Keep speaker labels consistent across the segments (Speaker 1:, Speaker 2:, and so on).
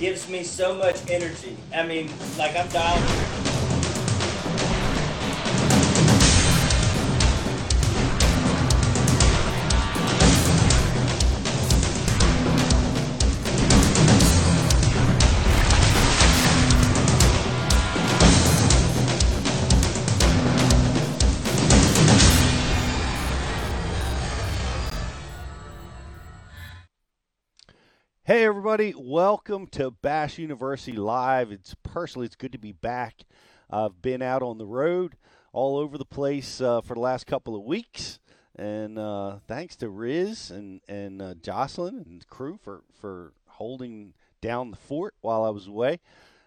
Speaker 1: gives me so much energy. I mean, like I'm dialed.
Speaker 2: Hey, everybody. Welcome to Bass University Live. It's personally, it's good to be back. I've been out on the road all over the place uh, for the last couple of weeks. And uh, thanks to Riz and, and uh, Jocelyn and the crew for, for holding down the fort while I was away.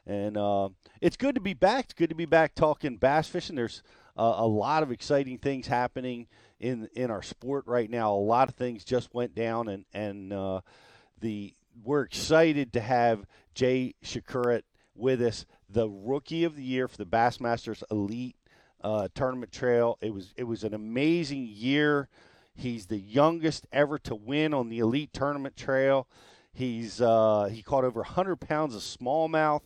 Speaker 2: And uh, it's good to be back. It's good to be back talking bass fishing. There's uh, a lot of exciting things happening in in our sport right now. A lot of things just went down, and and uh, the we're excited to have Jay Przekurat with us, the rookie of the year for the Bassmasters Elite uh, Tournament Trail. It was it was an amazing year. He's the youngest ever to win on the Elite Tournament Trail. He's uh, he caught over 100 pounds of smallmouth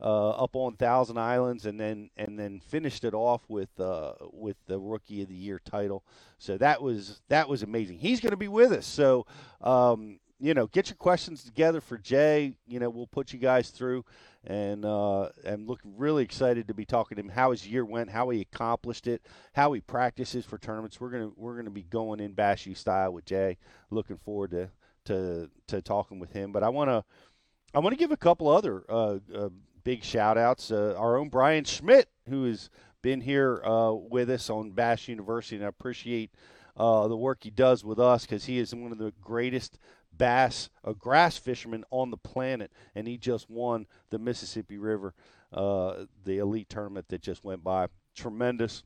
Speaker 2: uh, up on Thousand Islands, and then and then finished it off with uh, with the Rookie of the Year title. So that was that was amazing. He's going to be with us. So um, you know, get your questions together for Jay. You know, we'll put you guys through, and uh, I'm looking really excited to be talking to him. How his year went, how he accomplished it, how he practices for tournaments. We're gonna we're gonna be going in Bashy style with Jay. Looking forward to to to talking with him. But I want to I want to give a couple other uh, uh, big shout outs. Uh, our own Bryan Schmitt, who has been here uh, with us on Bass University, and I appreciate uh, the work he does with us because he is one of the greatest bass, a grass fisherman on the planet, and he just won the Mississippi River, uh, the elite tournament that just went by. Tremendous,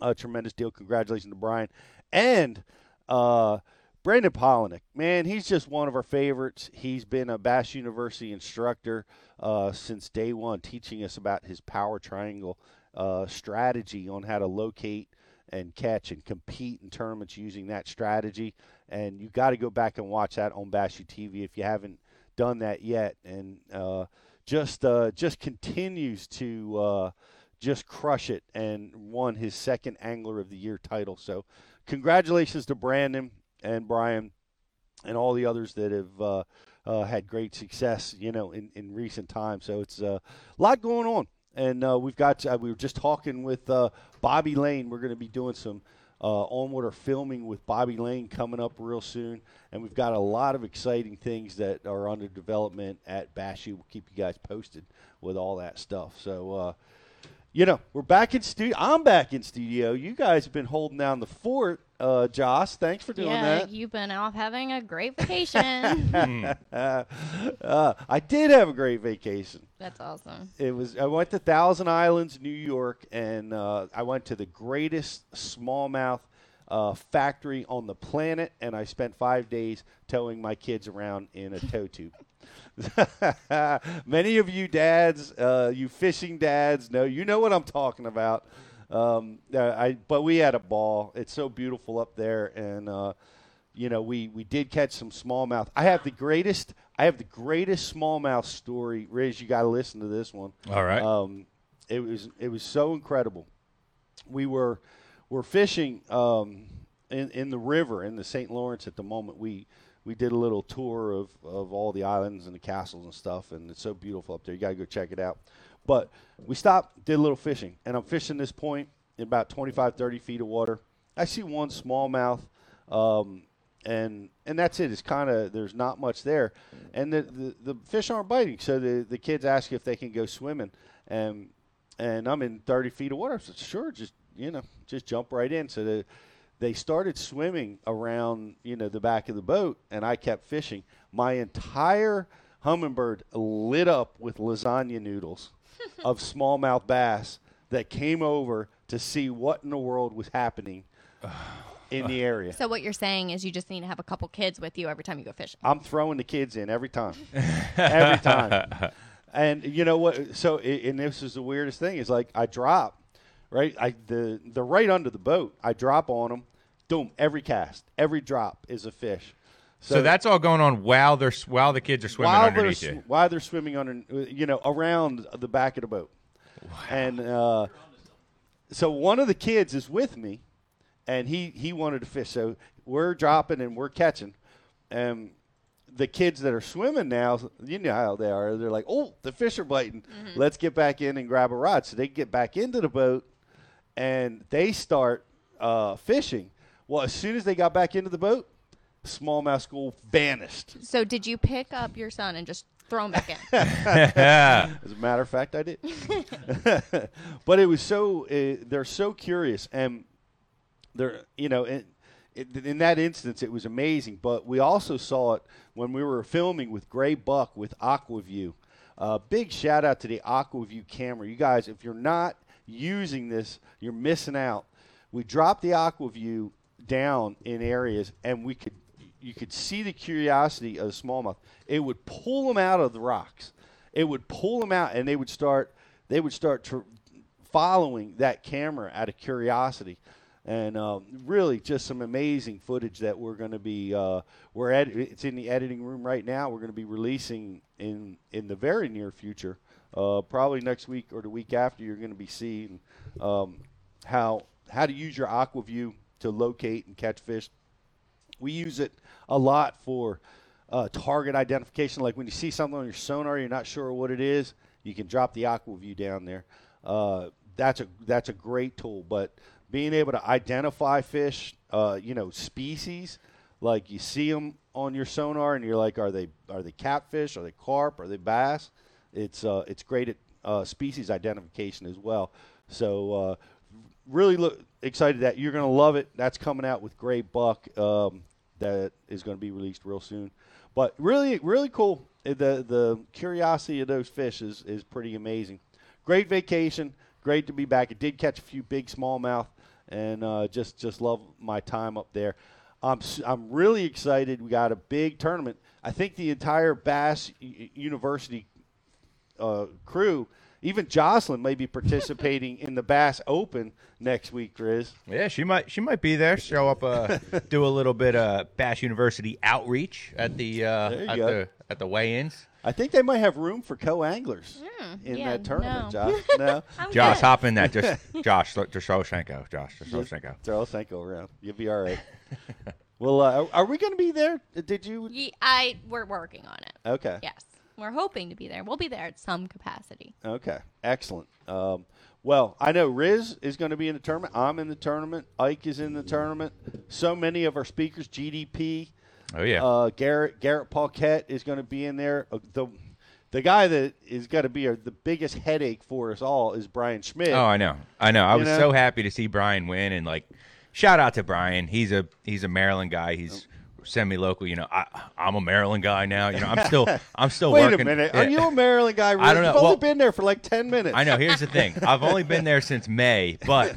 Speaker 2: uh, tremendous deal. Congratulations to Bryan and. Uh, Brandon Palaniuk, man, he's just one of our favorites. He's been a Bass University instructor uh, since day one, teaching us about his power triangle uh, strategy on how to locate and catch and compete in tournaments using that strategy. And you got to go back and watch that on Bashu TV if you haven't done that yet. And uh, just uh, just continues to uh, just crush it and won his second Angler of the Year title. So congratulations to Brandon and Bryan and all the others that have uh, uh, had great success, you know, in, in recent times. So it's uh, a lot going on. And we've got, we were just talking with Bobby Lane. We're going to be doing some Uh, on-water filming with Bobby Lane coming up real soon. And we've got a lot of exciting things that are under development at Bashy. We'll keep you guys posted with all that stuff. So, uh, you know, we're back in studio. I'm back in studio. You guys have been holding down the fort uh, Joss, thanks for doing
Speaker 3: yeah,
Speaker 2: that.
Speaker 3: you've been off having a great vacation.
Speaker 2: uh, uh, I did have a great vacation.
Speaker 3: That's awesome.
Speaker 2: It was. I went to Thousand Islands, New York, and uh, I went to the greatest smallmouth uh, factory on the planet, and I spent five days towing my kids around in a tow tube. Many of you dads, uh, you fishing dads, know you know what I'm talking about. Um, uh, I but we had a ball. It's so beautiful up there, and uh, you know we we did catch some smallmouth. I have the greatest. I have the greatest smallmouth story. Riz, you got to listen to this one.
Speaker 4: All right.
Speaker 2: Um, it was it was so incredible. We were we're fishing um, in in the river in the St. Lawrence at the moment. We we did a little tour of, of all the islands and the castles and stuff, and it's so beautiful up there. You got to go check it out. But we stopped, did a little fishing, and I'm fishing this point in about 25, 30 feet of water. I see one smallmouth, um, and and that's it. It's kind of there's not much there, and the, the, the fish aren't biting. So the the kids ask if they can go swimming, and and I'm in 30 feet of water. Said sure, just you know, just jump right in. So the they started swimming around you know the back of the boat, and I kept fishing. My entire Humminbird lit up with lasagna noodles of smallmouth bass that came over to see what in the world was happening in the area.
Speaker 3: So what you're saying is you just need to have a couple kids with you every time you go fishing.
Speaker 2: I'm throwing the kids in every time, every time. And you know what? So, and this is the weirdest thing is like I drop, right? I the the right under the boat. I drop on them. Boom! Every cast, every drop is a fish.
Speaker 4: So, that's all going on while they're while the kids are swimming
Speaker 2: while they're
Speaker 4: underneath
Speaker 2: sw-
Speaker 4: you.
Speaker 2: while they're swimming under, you know, around the back of the boat. And uh, so one of the kids is with me, and he he wanted to fish. So we're dropping and we're catching, and the kids that are swimming now, you know how they are. They're like, "Oh, the fish are biting. Let's get back in and grab a rod." So they get back into the boat, and they start uh, fishing. Well, as soon as they got back into the boat, smallmouth school vanished.
Speaker 3: So did you pick up your son and just throw him back in?
Speaker 2: As a matter of fact, I did. but it was so uh, they're so curious, and they're you know in, in that instance it was amazing. But we also saw it when we were filming with Gray Buck with AquaView. Uh, big shout out to the AquaView camera, you guys. If you're not using this, you're missing out. We dropped the AquaView down in areas, and we could you could see the curiosity of the smallmouth. It would pull them out of the rocks. It would pull them out, and they would start. They would start tr- following that camera out of curiosity, and um, really just some amazing footage that we're going to be. Uh, we're ed- It's in the editing room right now. We're going to be releasing in in the very near future. Uh, probably next week or the week after. You're going to be seeing um, how how to use your AquaView to locate and catch fish we use it a lot for uh, target identification. Like when you see something on your sonar, you're not sure what it is, you can drop the AquaView down there. Uh, that's a that's a great tool. But being able to identify fish, uh, you know, species, like you see them on your sonar, and you're like, are they are they catfish? Are they carp? Are they bass? It's uh, it's great at uh, species identification as well. So uh, really look excited that you're going to love it. That's coming out with Gray Buck. Um, that is going to be released real soon. But really, really cool. Uh, The the curiosity of those fish is is pretty amazing. Great vacation. Great to be back. I did catch a few big smallmouth, and uh, just just love my time up there. I'm I'm really excited. We got a big tournament. I think the entire Bass University uh, crew, even Jocelyn, may be participating in the Bass Open next week, Riz.
Speaker 4: Yeah, she might she might be there. Show up, uh, do a little bit of Bass University outreach at the uh, at
Speaker 2: go.
Speaker 4: the at the weigh-ins.
Speaker 2: I think they might have room for co-anglers in
Speaker 3: yeah,
Speaker 2: that tournament,
Speaker 3: no.
Speaker 2: Josh. No,
Speaker 4: Josh,
Speaker 3: good.
Speaker 4: hop in that. Just Josh, just Droshenko. Josh, Droshenko.
Speaker 2: throw Senko around. You'll be all right. well, uh, are we going to be there? Did you?
Speaker 3: Ye- I we're working on it.
Speaker 2: Okay.
Speaker 3: Yes, we're hoping to be there. We'll be there at some capacity.
Speaker 2: Okay. Excellent. Um, well, I know Riz is going to be in the tournament. I'm in the tournament. Ike is in the tournament. So many of our speakers, GDP,
Speaker 4: Oh yeah.
Speaker 2: Uh, Garrett Garrett Paquette is going to be in there. Uh, the the guy that is going to be a, the biggest headache for us all is Bryan Schmitt.
Speaker 4: Oh, I know, I know. I
Speaker 2: You
Speaker 4: was
Speaker 2: know?
Speaker 4: so happy to see Bryan win, and like, shout out to Bryan. He's a he's a Maryland guy. He's semi local. You know, I I'm a Maryland guy now. You know, I'm still I'm still
Speaker 2: Wait
Speaker 4: working.
Speaker 2: a minute. Are you a Maryland guy? Riz?
Speaker 4: I don't know.
Speaker 2: You've only been there for like ten minutes.
Speaker 4: I know. Here's the thing. I've only been there since May, but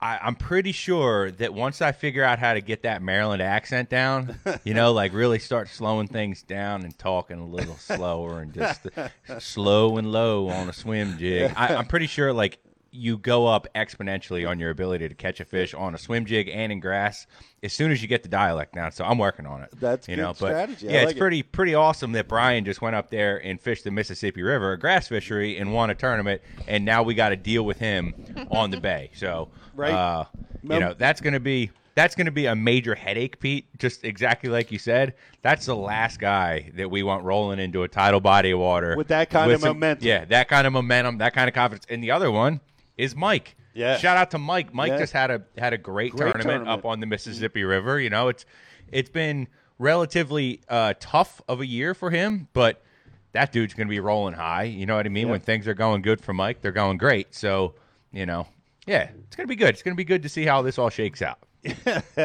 Speaker 4: I, I'm pretty sure that once I figure out how to get that Maryland accent down, you know, like really start slowing things down and talking a little slower and just slow and low on a swim jig. I, I'm pretty sure like you go up exponentially on your ability to catch a fish on a swim jig and in grass as soon as you get the dialect down. So I'm working on it.
Speaker 2: That's
Speaker 4: you
Speaker 2: good
Speaker 4: know, but
Speaker 2: strategy.
Speaker 4: Yeah,
Speaker 2: like
Speaker 4: it's
Speaker 2: it.
Speaker 4: pretty pretty awesome that Bryan just went up there and fished the Mississippi River, a grass fishery, and won a tournament, and now we got to deal with him on the bay. So,
Speaker 2: Right.
Speaker 4: uh, you know, that's going to be that's going to be a major headache, Pete. Just exactly like you said. That's the last guy that we want rolling into a tidal body of water
Speaker 2: With that kind of
Speaker 4: some-
Speaker 2: momentum.
Speaker 4: Yeah, that kind of momentum, that kind of confidence. And the other one is Mike.
Speaker 2: Yeah.
Speaker 4: Shout out to Mike. Mike
Speaker 2: Yeah.
Speaker 4: just had a had a great,
Speaker 2: Great
Speaker 4: tournament,
Speaker 2: tournament.
Speaker 4: up on the Mississippi River. You know, it's it's been relatively uh, tough of a year for him, but that dude's going to be rolling high. You know what I mean?
Speaker 2: Yeah.
Speaker 4: When things are going good for Mike, they're going great. So, you know, yeah, it's going to be good. It's going to be good to see how this all shakes out.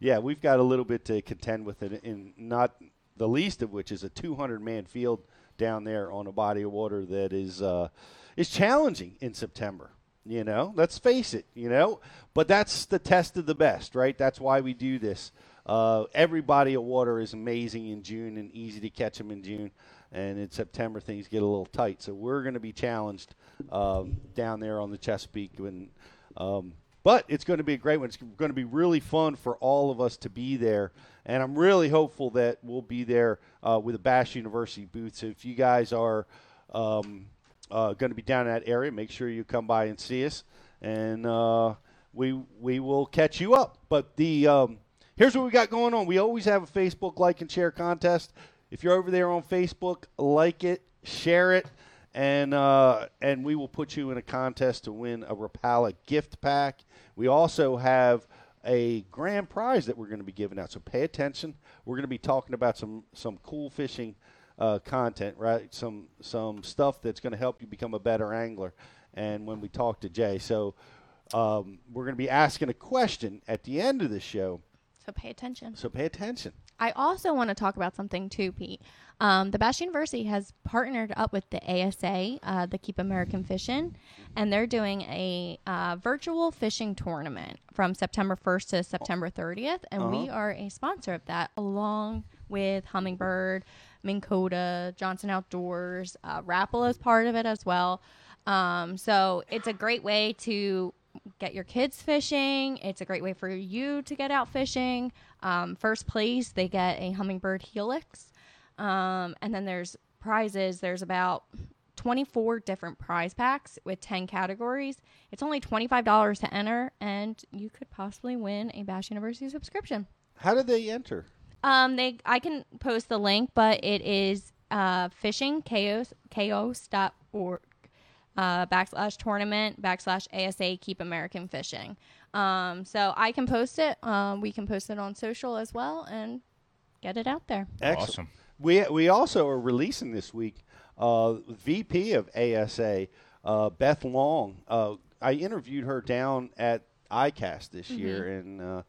Speaker 2: yeah, we've got a little bit to contend with it, and not the least of which is a 200 man field down there on a body of water that is uh, is challenging in September. You know, let's face it. You know, but that's the test of the best, right? That's why we do this. Uh, every body of water is amazing in June and easy to catch them in June, and in September things get a little tight. So we're going to be challenged um, down there on the Chesapeake when. Um, but it's going to be a great one. It's going to be really fun for all of us to be there. And I'm really hopeful that we'll be there uh, with a Bass University booth. So if you guys are um, uh, going to be down in that area, make sure you come by and see us. And uh, we, we will catch you up. But the um, here's what we got going on. We always have a Facebook like and share contest. If you're over there on Facebook, like it, share it and uh, and we will put you in a contest to win a Rapala gift pack. We also have a grand prize that we're going to be giving out. So pay attention. We're going to be talking about some some cool fishing uh, content, right? Some some stuff that's going to help you become a better angler. And when we talk to Jay, so um, we're going to be asking a question at the end of the show.
Speaker 3: So pay attention.
Speaker 2: So pay attention.
Speaker 3: I also want to talk about something too, Pete. Um, the Bass University has partnered up with the ASA, uh, the Keep American Fishing, and they're doing a uh, virtual fishing tournament from September 1st to September 30th, and we are a sponsor of that, along with Humminbird, Minn Kota, Johnson Outdoors, uh, is part of it as well. Um, so it's a great way to get your kids fishing. It's a great way for you to get out fishing. Um, first place, they get a Humminbird Helix. Um, and then there's prizes. There's about 24 different prize packs with 10 categories. It's only $25 to enter, and you could possibly win a Bass University subscription.
Speaker 2: How did they enter?
Speaker 3: Um, they I can post the link, but it is uh, fishing chaos chaos.org uh, backslash tournament backslash ASA keep American fishing. Um, so I can post it. Um, we can post it on social as well and get it out there.
Speaker 2: Excellent.
Speaker 4: Awesome.
Speaker 2: We we also are releasing this week uh, VP of ASA uh, Beth Long. Uh, I interviewed her down at ICAST this year, and uh,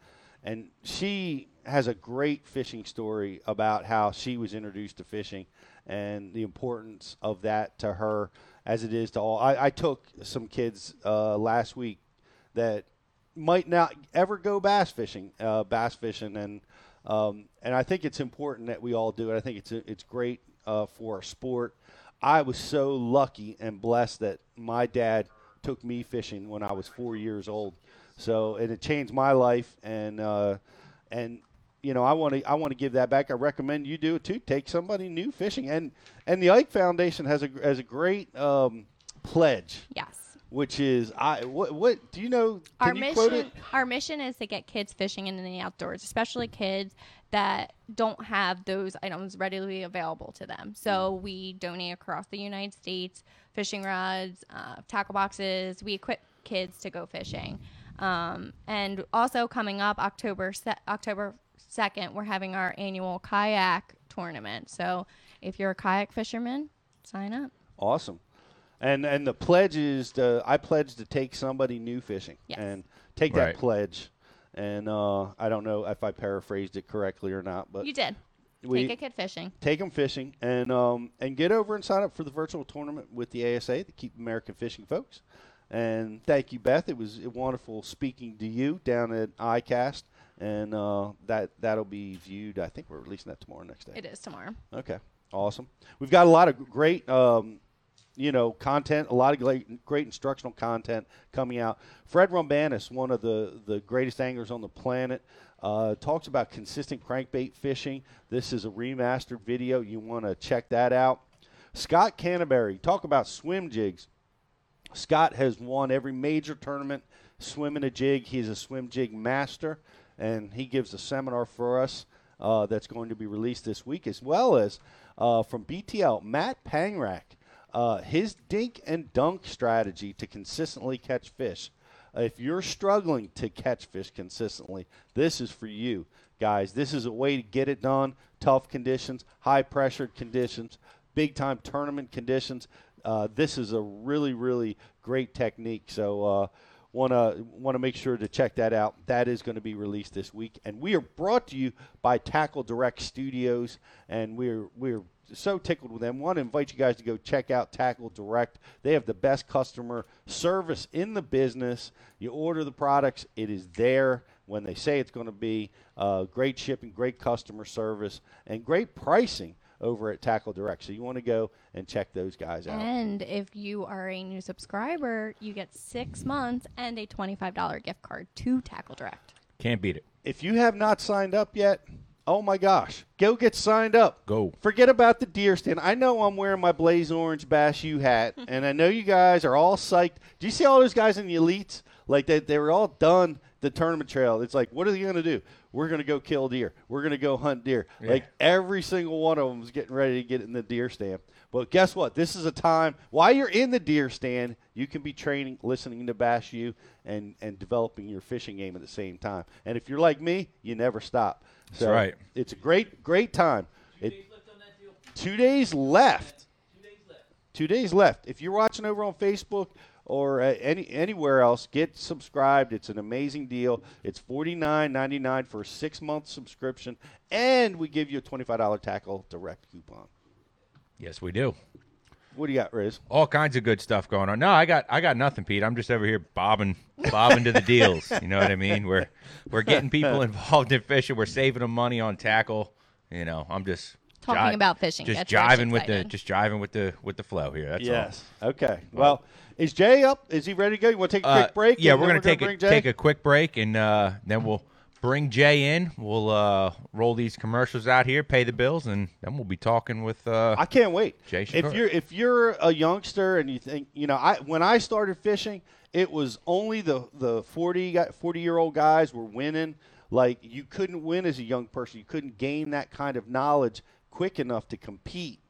Speaker 2: and she has a great fishing story about how she was introduced to fishing and the importance of that to her as it is to all. I, I took some kids uh, last week that might not ever go bass fishing, uh, bass fishing, and um, and I think it's important that we all do it. I think it's it's great uh, for our sport. I was so lucky and blessed that my dad took me fishing when I was four years old. So and it changed my life, and uh, and you know I want to I want to give that back. I recommend you do it too. Take somebody new fishing, and and the Ike Foundation has a has a great um, pledge
Speaker 3: Yes.
Speaker 2: which is I what what do you know? Can
Speaker 3: our
Speaker 2: you quote it?
Speaker 3: mission our mission is to get kids fishing in the outdoors especially kids that don't have those items readily available to them so
Speaker 2: Mm.
Speaker 3: we donate across the united states fishing rods uh, tackle boxes we equip kids to go fishing um, and also coming up october october 2nd we're having our annual kayak tournament so if you're a kayak fisherman sign up
Speaker 2: Awesome. And and the pledge is to, I pledge to take somebody new fishing
Speaker 3: Yes.
Speaker 2: and take
Speaker 4: Right.
Speaker 2: that pledge. And uh, I don't know if I paraphrased it correctly or not, but
Speaker 3: you did
Speaker 2: we
Speaker 3: take a kid fishing
Speaker 2: take them fishing and um, and get over and sign up for the virtual tournament with the ASA to keep American fishing folks. And thank you, Beth. It was wonderful speaking to you down at ICAST, and uh, that that'll be viewed. I think we're releasing that tomorrow next day.
Speaker 3: it is tomorrow
Speaker 2: Okay, awesome. We've got a lot of great, um, you know, content. A lot of great, great instructional content coming out. Fred Roumbanis, one of the the greatest anglers on the planet, uh, talks about consistent crankbait fishing. This is a remastered video. You want to check that out. Scott Canterbury, talk about swim jigs. Scott has won every major tournament swimming a jig. He's a swim jig master, and he gives a seminar for us uh, that's going to be released this week, as well as uh, from BTL, Matt Pangrac, uh, his dink and dunk strategy to consistently catch fish. If you're struggling to catch fish consistently, this is for you, guys. This is a way to get it done. Tough conditions, high pressured conditions, big time tournament conditions. Uh, this is a really, really great technique. So uh, want to want to make sure to check that out. That is going to be released this week, and we are brought to you by Tackle Direct Studios, and we're we're so tickled with them. Want to invite you guys to go check out Tackle Direct. They have the best customer service in the business. You order the products, it is there when they say it's going to be. Uh, great shipping, great customer service, and great pricing over at Tackle Direct. So you want to go and check those guys out.
Speaker 3: And if you are a new subscriber, you get six months and a $25 gift card to Tackle Direct.
Speaker 4: Can't beat it.
Speaker 2: if you have not signed up yet, oh my gosh, go get signed up.
Speaker 4: Go.
Speaker 2: Forget about the deer stand. I know I'm wearing my Blaze Orange Bass U hat, and I know you guys are all psyched. Do you see all those guys in the elites? Like they, they were all done the tournament trail. It's like, what are they going to do? We're going to go kill deer. We're going to go hunt deer. Like every single one of them is getting ready to get in the deer stand. But guess what? This is a time while you're in the deer stand, you can be training, listening to Bass U, and and developing your fishing game at the same time. And if you're like me, you never stop. So
Speaker 4: right.
Speaker 2: It's a great great time. Two, It, two days left. Two days left. If you're watching over on Facebook or any anywhere else, get subscribed. It's an amazing deal. It's forty nine ninety nine for a six month subscription, and we give you a twenty five dollar tackle direct coupon.
Speaker 4: Yes, we do.
Speaker 2: What do you got, Riz?
Speaker 4: All kinds of good stuff going on. No, I got I got nothing, Pete. I'm just over here bobbing bobbing to the deals. You know what I mean? We're we're getting people involved in fishing. We're saving them money on tackle. You know, I'm just
Speaker 3: Talking about fishing
Speaker 4: Just
Speaker 3: gets Rich
Speaker 4: jiving with the just jiving with the with the flow here. That's all.
Speaker 2: Okay. Well, is Jay up? Is he ready to go? You want to take a
Speaker 4: Uh,
Speaker 2: quick break?
Speaker 4: Yeah,
Speaker 2: and
Speaker 4: we're gonna take
Speaker 2: bring
Speaker 4: a
Speaker 2: Jay?
Speaker 4: take a quick break, and uh, then we'll bring Jay in. We'll uh, roll these commercials out here, pay the bills, and then we'll be talking with. Uh,
Speaker 2: I can't wait.
Speaker 4: Jay
Speaker 2: if you're if you're a youngster and you think you know, I when I started fishing, it was only the the 40 guy- 40 year old guys were winning. Like you couldn't win as a young person. You couldn't gain that kind of knowledge quick enough to compete.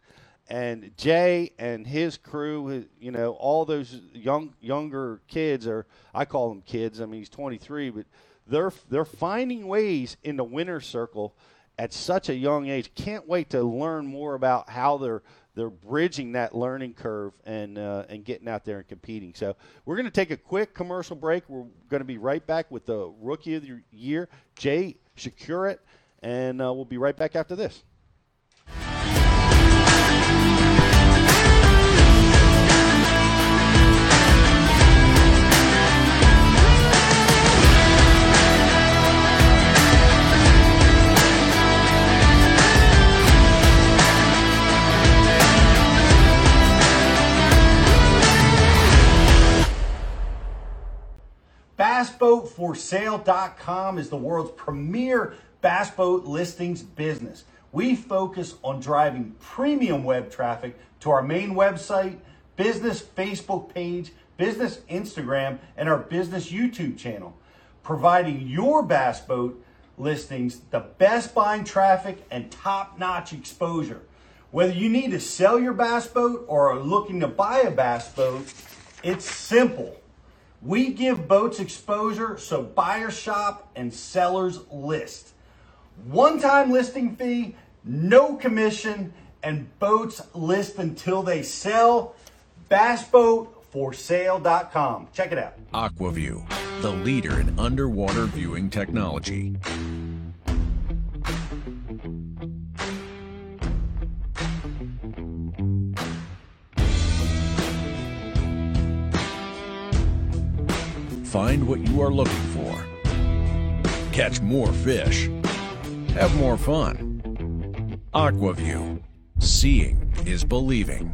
Speaker 2: And Jay and his crew, you know, all those young younger kids are I call them kids. I mean, he's 23, but they're they're finding ways in the winner's circle at such a young age. Can't wait to learn more about how they're they're bridging that learning curve and uh, and getting out there and competing. So we're going to take a quick commercial break. We're going to be right back with the rookie of the year, Jay Przekurat, and uh, we'll be right back after this.
Speaker 5: BassBoatForSale.com is the world's premier bass boat listings business. We focus on driving premium web traffic to our main website, business Facebook page, business Instagram, and our business YouTube channel, providing your bass boat listings the best buying traffic and top notch exposure. Whether you need to sell your bass boat or are looking to buy a bass boat, it's simple. We give boats exposure so buyers shop and sellers list. One time listing fee, no commission, and boats list until they sell. BassBoatForSale.com. Check it out.
Speaker 6: Aquaview, the leader in underwater viewing technology. Find what you are looking for. Catch more fish. Have more fun. Aquaview. Seeing is believing.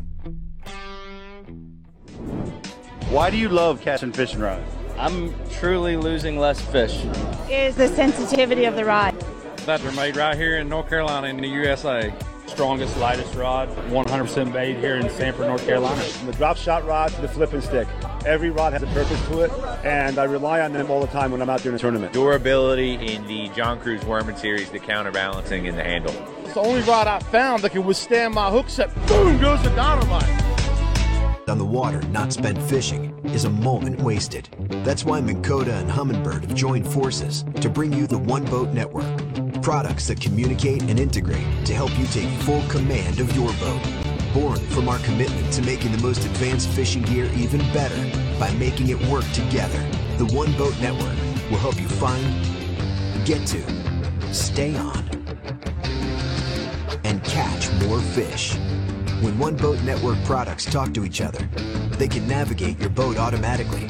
Speaker 5: Why do you love catching fishing rods?
Speaker 1: I'm truly losing less fish.
Speaker 7: is the sensitivity of the rod.
Speaker 8: that are made right here in North Carolina in the USA. Strongest, lightest rod, 100% made here in Sanford, North Carolina.
Speaker 9: From the drop shot rod to the flipping stick. Every rod has a purpose to it, and I rely on them all the time when I'm out doing a tournament.
Speaker 10: Durability in the John Crews Worming series, the counterbalancing in the handle.
Speaker 11: It's the only rod I found that can withstand my hook set. Boom goes the dynamite.
Speaker 12: On the water not spent fishing is a moment wasted. That's why Minn Kota and Humminbird have joined forces to bring you the One Boat Network. Products that communicate and integrate to help you take full command of your boat. Born from our commitment to making the most advanced fishing gear even better, by making it work together. The One Boat Network will help you find, get to, stay on, and catch more fish. When One Boat Network products talk to each other, they can navigate your boat automatically.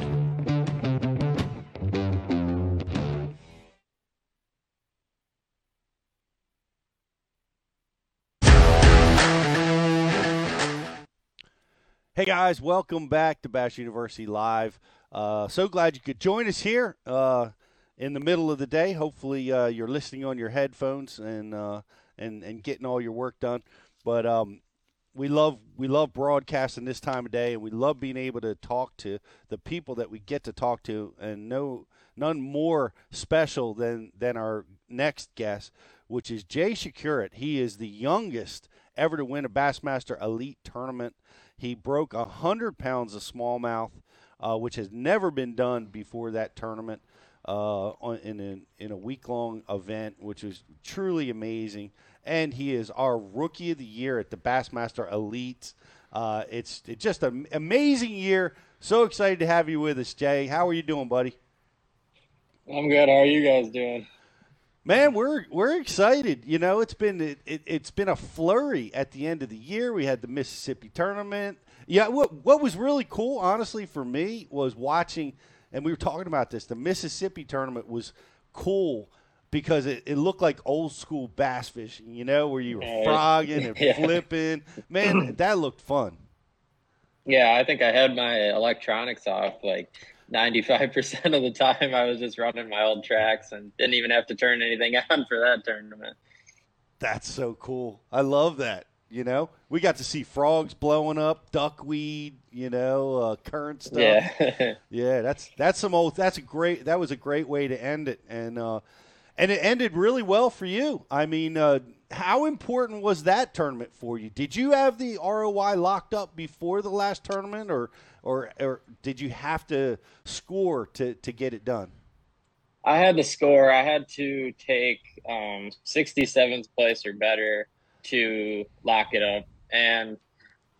Speaker 2: Hey guys, welcome back to Bass University Live. Uh, so glad you could join us here uh, in the middle of the day. Hopefully, uh, you're listening on your headphones and uh, and and getting all your work done. But um, we love we love broadcasting this time of day, and we love being able to talk to the people that we get to talk to, and no none more special than than our next guest, which is Jay Przekurat. He is the youngest ever to win a Bassmaster Elite tournament. He broke 100 pounds of smallmouth, uh, which has never been done before that tournament uh, on, in, a, in a week long event, which was truly amazing. And he is our rookie of the year at the Bassmaster Elite. Uh, it's, it's just an amazing year. So excited to have you with us, Jay. How are you doing, buddy?
Speaker 13: I'm good. How are you guys doing?
Speaker 2: Man, we're we're excited. You know, it's been it, it, has been a flurry at the end of the year. We had the Mississippi tournament. Yeah, what what was really cool, honestly, for me was watching, and we were talking about this. The Mississippi tournament was cool because it, it looked like old school bass fishing. You know, where you were frogging and
Speaker 13: Yeah.
Speaker 2: flipping. Man, that looked fun.
Speaker 13: Yeah, I think I had my electronics off like 95% of the time. I was just running my old tracks and didn't even have to turn anything on for that tournament.
Speaker 2: That's so cool. I love that. You know, we got to see frogs blowing up, duckweed. You know, uh, current stuff.
Speaker 13: Yeah.
Speaker 2: yeah. That's that's some old. That's a great. That was a great way to end it, and uh, and it ended really well for you. I mean, uh, how important was that tournament for you? Did you have the ROI locked up before the last tournament, or or or did you have to score to to get it done?
Speaker 13: I had to score. I had to take um, 67th place or better to lock it up. And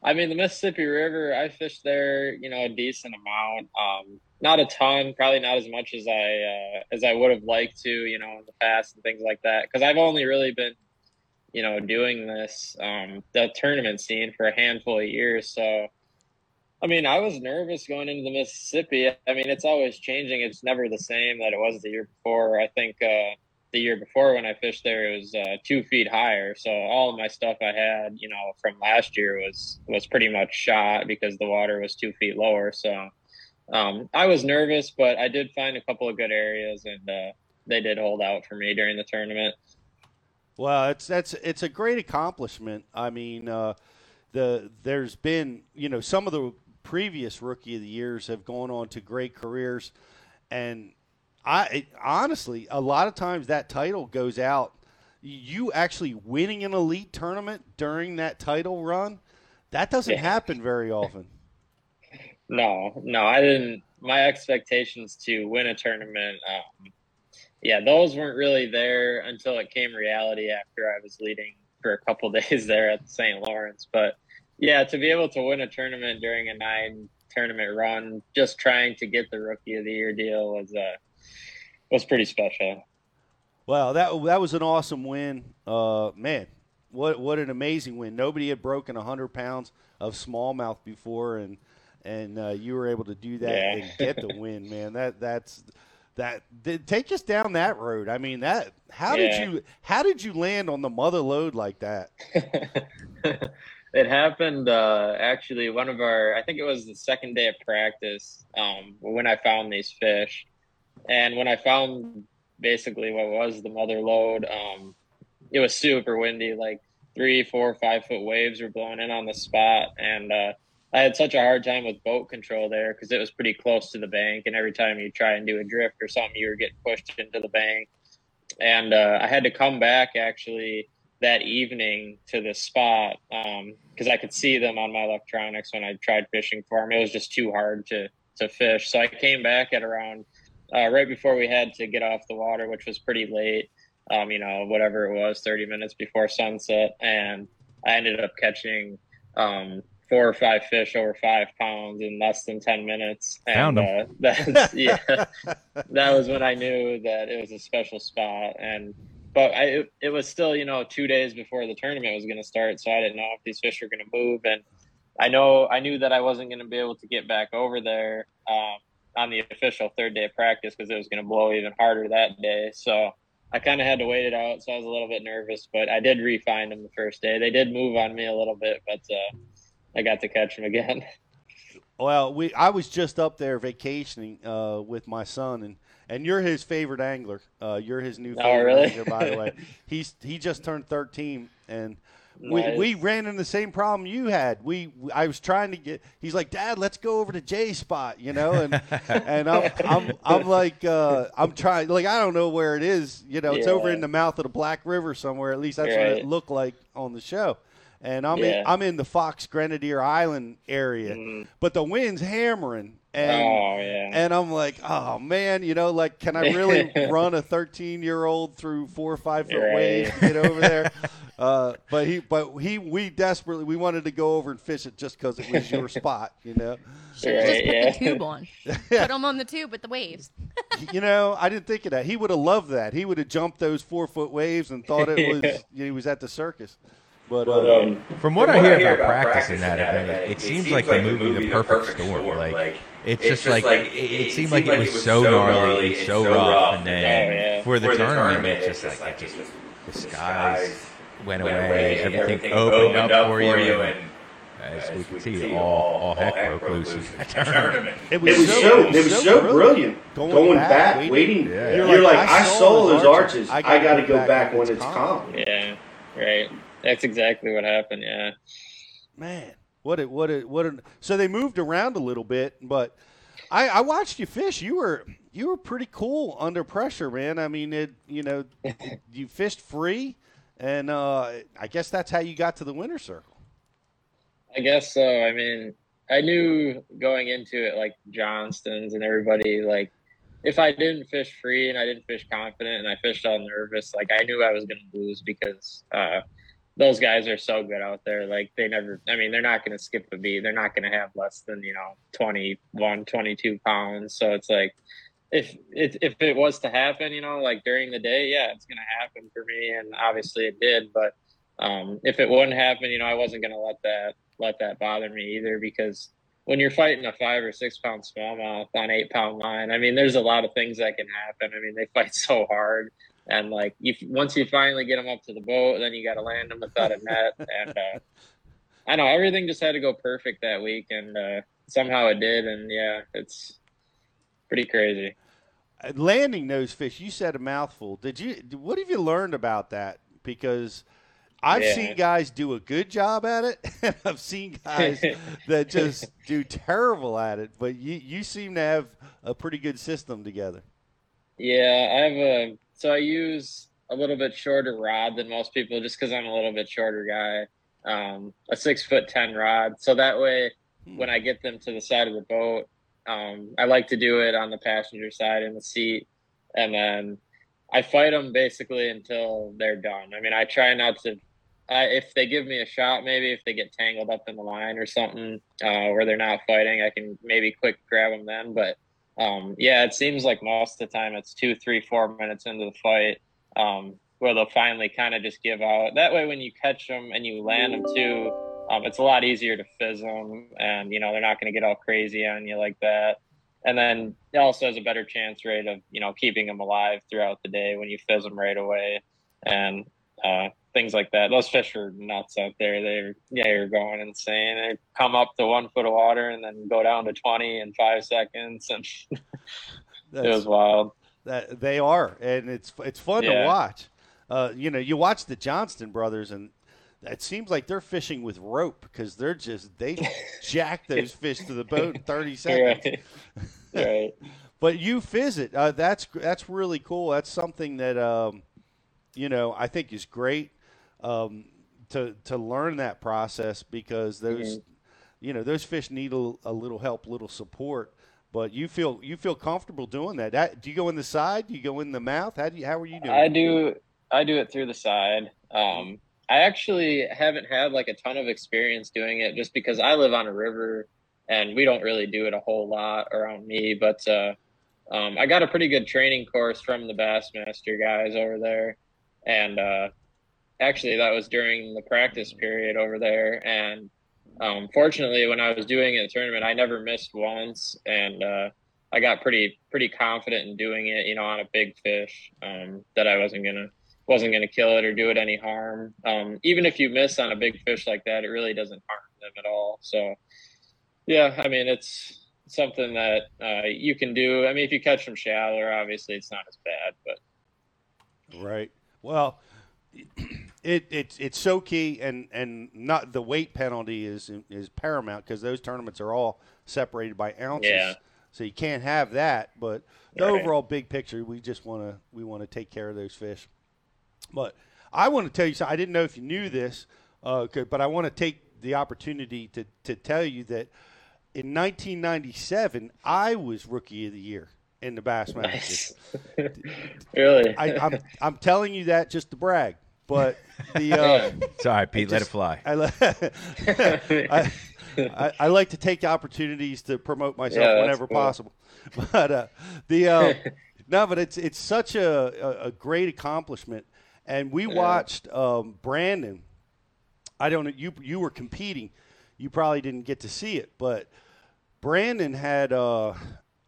Speaker 13: I mean, the Mississippi River, I fished there, you know, a decent amount. Um, not a ton, probably not as much as I uh, as I would have liked to, you know, in the past and things like that. Because I've only really been, you know, doing this um, the tournament scene for a handful of years. So, I mean, I was nervous going into the Mississippi. I mean, it's always changing. It's never the same that it was the year before. I think uh, the year before when I fished there, it was uh, two feet higher. So all of my stuff I had, you know, from last year was was pretty much shot because the water was two feet lower. So um, I was nervous, but I did find a couple of good areas, and uh, they did hold out for me during the tournament.
Speaker 2: Well, it's that's it's a great accomplishment. I mean, uh, the there's been you know some of the previous rookie of the years have gone on to great careers, and I it, honestly a lot of times that title goes out. You actually winning an elite tournament during that title run, that doesn't
Speaker 13: Yeah.
Speaker 2: happen very often.
Speaker 13: No, no, I didn't. My expectations to win a tournament, um, yeah, those weren't really there until it came reality after I was leading for a couple days there at St. Lawrence. But yeah, to be able to win a tournament during a nine tournament run, just trying to get the Rookie of the Year deal was uh, was pretty special.
Speaker 2: Well, that that was an awesome win, uh, man. What what an amazing win! Nobody had broken a hundred pounds of smallmouth before, and and uh, you were able to do that
Speaker 13: Yeah.
Speaker 2: and get the win, man. That that's that. th- Take us down that road. I mean, that how
Speaker 13: Yeah.
Speaker 2: did you how did you land on the mother load like that?
Speaker 13: It happened uh, actually one of our I think it was the second day of practice um, when I found these fish, and when I found basically what was the mother load, um, it was super windy, like three, four, five foot waves were blowing in on the spot, and uh, I had such a hard time with boat control there because it was pretty close to the bank, and every time you try and do a drift or something, you were getting pushed into the bank, and uh, I had to come back actually that evening to the spot because I could see them on my electronics when I tried fishing for them. It was just too hard to to fish. So I came back at around uh, right before we had to get off the water, which was pretty late. Um, you know, whatever it was, thirty minutes before sunset, and I ended up catching um, four or five fish over five pounds in less than ten minutes.
Speaker 4: Found
Speaker 13: and uh, that's yeah, that was when I knew that it was a special spot. And but I it, it was still you know two days before the tournament was going to start, so I didn't know if these fish were going to move. And I know I knew that I wasn't going to be able to get back over there um, on the official third day of practice because it was going to blow even harder that day. So. I kind of had to wait it out, so I was a little bit nervous, but I did re-find them the first day. They did move on me a little bit, but uh, I got to catch him again.
Speaker 2: Well, we I was just up there vacationing uh, with my son, and and you're his favorite angler. Uh, you're his new favorite
Speaker 13: Oh,
Speaker 2: favorite
Speaker 13: really?
Speaker 2: angler, by the way. He's he just turned 13, and we
Speaker 13: Nice.
Speaker 2: we ran into the same problem you had. We I was trying to get. He's like, Dad, let's go over to Jay spot, you know, and and I'm I'm I'm like uh, I'm trying like I don't know where it is. You know, yeah. it's over in the mouth of the Black River somewhere. At least that's what it looked like on the show. And I'm in I'm in the Fox Grenadier Island area, but the wind's hammering, and
Speaker 13: Oh, yeah.
Speaker 2: and I'm like, oh man, you know, like, can I really run a 13 year old through four or five foot
Speaker 13: Right.
Speaker 2: waves to get over there? Uh, but he, but he, we desperately we wanted to go over and fish it just because it was your spot, you know.
Speaker 3: Should have just put the tube on. Put them on the tube with the waves.
Speaker 2: you know, I didn't think of that. He would have loved that. He would have jumped those four foot waves and thought it was he was at the circus. But, uh,
Speaker 4: From what I hear about practicing that event, it, it seems like the movie The Perfect Storm. Like it's just like it, it seemed like it was so gnarly, and so rough, and then for the tournament, it's just like it just the skies went away, everything opened up for you, and as we can see, all all heck broke loose in that tournament.
Speaker 2: It
Speaker 5: was, so, it was so, brilliant. Going, back, waiting. You're, like, I, saw those arches. I, got to go back, when it's calm.
Speaker 13: Yeah, right. That's exactly what happened. Yeah.
Speaker 2: Man, what it what it what? A, so they moved around a little bit, but I, I watched you fish. You were you were pretty cool under pressure, man. I mean, it you know it- you fished free, and uh, I guess that's how you got to the winter circle.
Speaker 13: I guess so. I mean, I knew going into it, like Johnston's and everybody, like if I didn't fish free and I didn't fish confident and I fished all nervous, like I knew I was going to lose because uh, those guys are so good out there. Like they never, I mean, they're not going to skip a beat. They're not going to have less than, you know, 21, 22 pounds. So it's like, if it, if it was to happen, you know, like during the day, yeah, it's going to happen for me. And obviously it did. But um, if it wouldn't happen, you know, I wasn't going to let that, let that bother me either because when you're fighting a five or six pound smallmouth on eight pound line, I mean, there's a lot of things that can happen. I mean, they fight so hard, and like you, once you finally get them up to the boat, then you got to land them without a net. And uh, I know everything just had to go perfect that week, and uh, somehow it did. And yeah, it's pretty crazy.
Speaker 2: Uh, Landing those fish, you said a mouthful. Did you? What have you learned about that? Because I've
Speaker 13: Yeah.
Speaker 2: seen guys do a good job at it, and I've seen guys that just do terrible at it. But you you seem to have a pretty good system together.
Speaker 13: Yeah, I have a so I use a little bit shorter rod than most people just because I'm a little bit shorter guy. Um, a six foot ten rod, so that way when I get them to the side of the boat, um, I like to do it on the passenger side in the seat, and then I fight them basically until they're done. I mean, I try not to. I, if they give me a shot, maybe if they get tangled up in the line or something, uh, where they're not fighting, I can maybe quick grab them then. But um, yeah, it seems like most of the time it's two, three, four minutes into the fight um, where they'll finally kind of just give out. That way, when you catch them and you land them too, um, it's a lot easier to fizz them, and you know they're not going to get all crazy on you like that. And then it also has a better chance rate of you know keeping them alive throughout the day when you fizz them right away, and uh, things like that. Those fish are nuts out there. They're yeah, you're going insane. They come up to one foot of water and then go down to twenty in five seconds, and it was wild.
Speaker 2: That they are, and it's it's fun to watch. Uh, you know, you watch the Johnston brothers, and it seems like they're fishing with rope because they're just they jack those fish to the boat in thirty seconds.
Speaker 13: Right. right.
Speaker 2: But you fizz it. Uh, that's that's really cool. That's something that um, you know I think is great. Um, to to learn that process because those
Speaker 13: Mhm.
Speaker 2: you know those fish need a, a little help, little support. But you feel you feel comfortable doing that. that. Do you go in the side? Do you go in the mouth? How do you, how are you doing?
Speaker 13: I do I do it through the side. Um, I actually haven't had like a ton of experience doing it just because I live on a river and we don't really do it a whole lot around me. But uh, um, I got a pretty good training course from the Bassmaster guys over there, and uh, actually that was during the practice period over there. And um, fortunately, when I was doing a tournament, I never missed once, and uh, I got pretty pretty confident in doing it. You know, on a big fish um, that I wasn't gonna wasn't gonna kill it or do it any harm. Um, even if you miss on a big fish like that, it really doesn't harm them at all. So, yeah, I mean, it's something that uh, you can do. I mean, if you catch them shallower, obviously it's not as bad, but
Speaker 2: Right. Well, it it's it's so key, and and not the weight penalty is is paramount because those tournaments are all separated by ounces.
Speaker 13: Yeah.
Speaker 2: So you can't have that. But the
Speaker 13: Right.
Speaker 2: overall big picture, we just want to we want to take care of those fish. But I want to tell you something. I didn't know if you knew this, uh, but I want to take the opportunity to to tell you that in 1997 I was rookie of the year in the Bassmasters.
Speaker 13: really,
Speaker 2: I, I'm I'm telling you that just to brag, but the uh,
Speaker 4: It's all right, Pete.
Speaker 2: I
Speaker 4: let it fly.
Speaker 2: I, I, I, I like to take opportunities to promote myself
Speaker 13: Yeah,
Speaker 2: whenever
Speaker 13: cool.
Speaker 2: possible, but uh, the uh, no, but it's it's such a, a, a great accomplishment, and we
Speaker 13: Yeah.
Speaker 2: watched um, Brandon. I don't know you you were competing, you probably didn't get to see it, but Brandon had uh,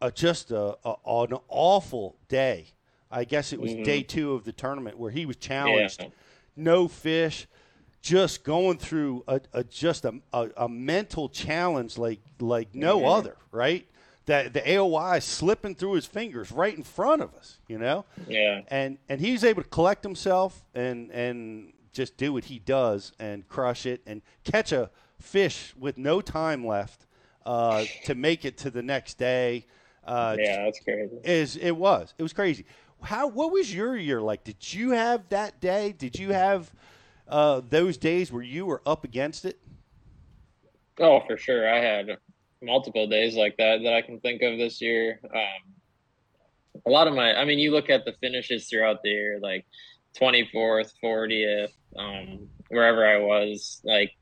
Speaker 2: a just a, a an awful day. I guess it was
Speaker 13: Mhm.
Speaker 2: day two of the tournament where he was challenged.
Speaker 13: Yeah.
Speaker 2: No fish, just going through a, a just a, a, a mental challenge like like no
Speaker 13: Mhm.
Speaker 2: other. Right, that the AOY is slipping through his fingers right in front of us. You know
Speaker 13: yeah,
Speaker 2: and and he's able to collect himself and and just do what he does and crush it and catch a fish with no time left uh, to make it to the next day. Uh,
Speaker 13: yeah, that's crazy.
Speaker 2: Is it was it was crazy. How what was your year like? Did you have that day? Did you have uh, those days where you were up against it?
Speaker 13: Oh, for sure. I had multiple days like that that I can think of this year. Um, a lot of my, I mean, you look at the finishes throughout the year, like 24th, 40th, um, wherever I was, like,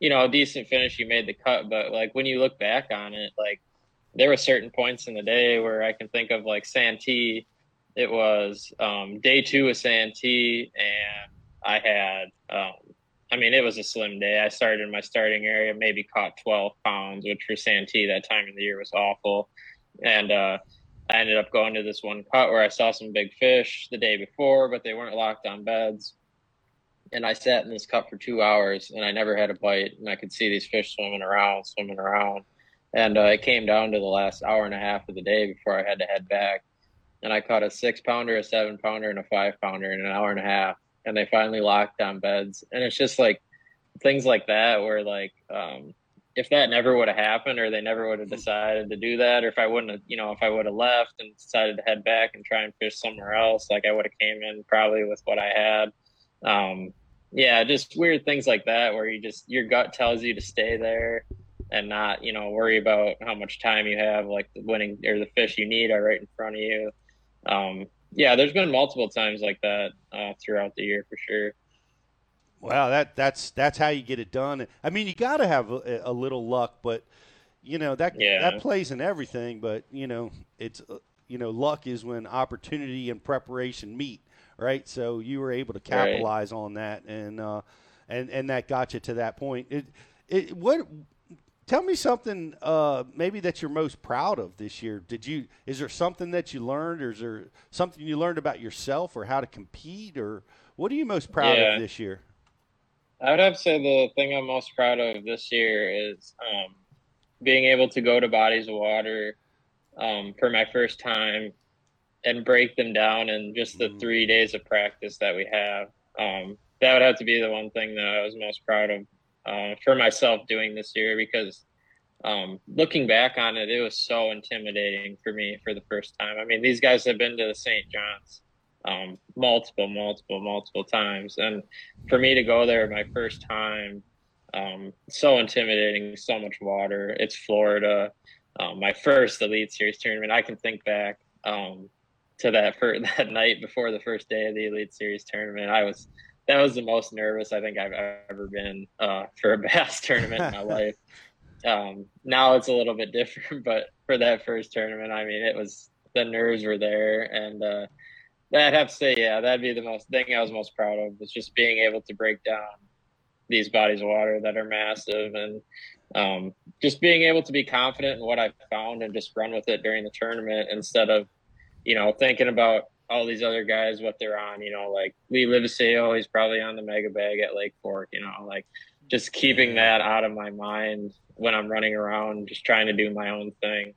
Speaker 13: you know, a decent finish, you made the cut. But like when you look back on it, like there were certain points in the day where I can think of like Santee. It was um, day two of Santee, and I had um, I mean, it was a slim day. I started in my starting area, maybe caught 12 pounds, which for Santee that time of the year was awful. And uh, I ended up going to this one cut where I saw some big fish the day before, but they weren't locked on beds. And I sat in this cut for two hours and I never had a bite. And I could see these fish swimming around, swimming around. And uh, it came down to the last hour and a half of the day before I had to head back. And I caught a six pounder, a seven pounder, and a five pounder in an hour and a half and they finally locked on beds. And it's just like things like that where like um, if that never would have happened or they never would have decided to do that or if I wouldn't have you know if I would have left and decided to head back and try and fish somewhere else like I would have came in probably with what I had. Um, yeah, just weird things like that where you just your gut tells you to stay there and not you know worry about how much time you have like the winning or the fish you need are right in front of you. Um, yeah, there's been multiple times like that uh, throughout the year for sure.
Speaker 2: Wow, that that's that's how you get it done. I mean, you got to have a, a little luck, but you know that
Speaker 13: Yeah.
Speaker 2: that plays in everything. But you know, it's uh, you know, luck is when opportunity and preparation meet, right? So you were able to
Speaker 13: Right.
Speaker 2: capitalize on that, and uh, and and that got you to that point. It it what. Tell me something, uh, maybe that you're most proud of this year. Did you? Is there something that you learned, or is there something you learned about yourself, or how to compete, or what are you most proud
Speaker 13: Yeah.
Speaker 2: of this year?
Speaker 13: I would have to say the thing I'm most proud of this year is um, being able to go to bodies of water um, for my first time and break them down in just the three days of practice that we have. Um, that would have to be the one thing that I was most proud of uh, for myself doing this year because um, looking back on it, it was so intimidating for me for the first time. I mean, these guys have been to the St. John's um, multiple, multiple, multiple times. And for me to go there my first time, um, so intimidating, so much water. It's Florida. Um, my first Elite Series tournament. I can think back um, to that for that night before the first day of the Elite Series tournament. I was that was the most nervous I think I've ever been uh, for a bass tournament in my life. Um, now it's a little bit different, but for that first tournament, I mean, it was the nerves were there, and uh, I'd have to say, yeah, that'd be the most thing I was most proud of was just being able to break down these bodies of water that are massive and um, just being able to be confident in what I found and just run with it during the tournament instead of, you know, thinking about all these other guys, what they're on, you know, like Lee Livesay, he's probably on the mega bag at Lake Fork, you know, like just keeping that out of my mind when I'm running around, just trying to do my own thing.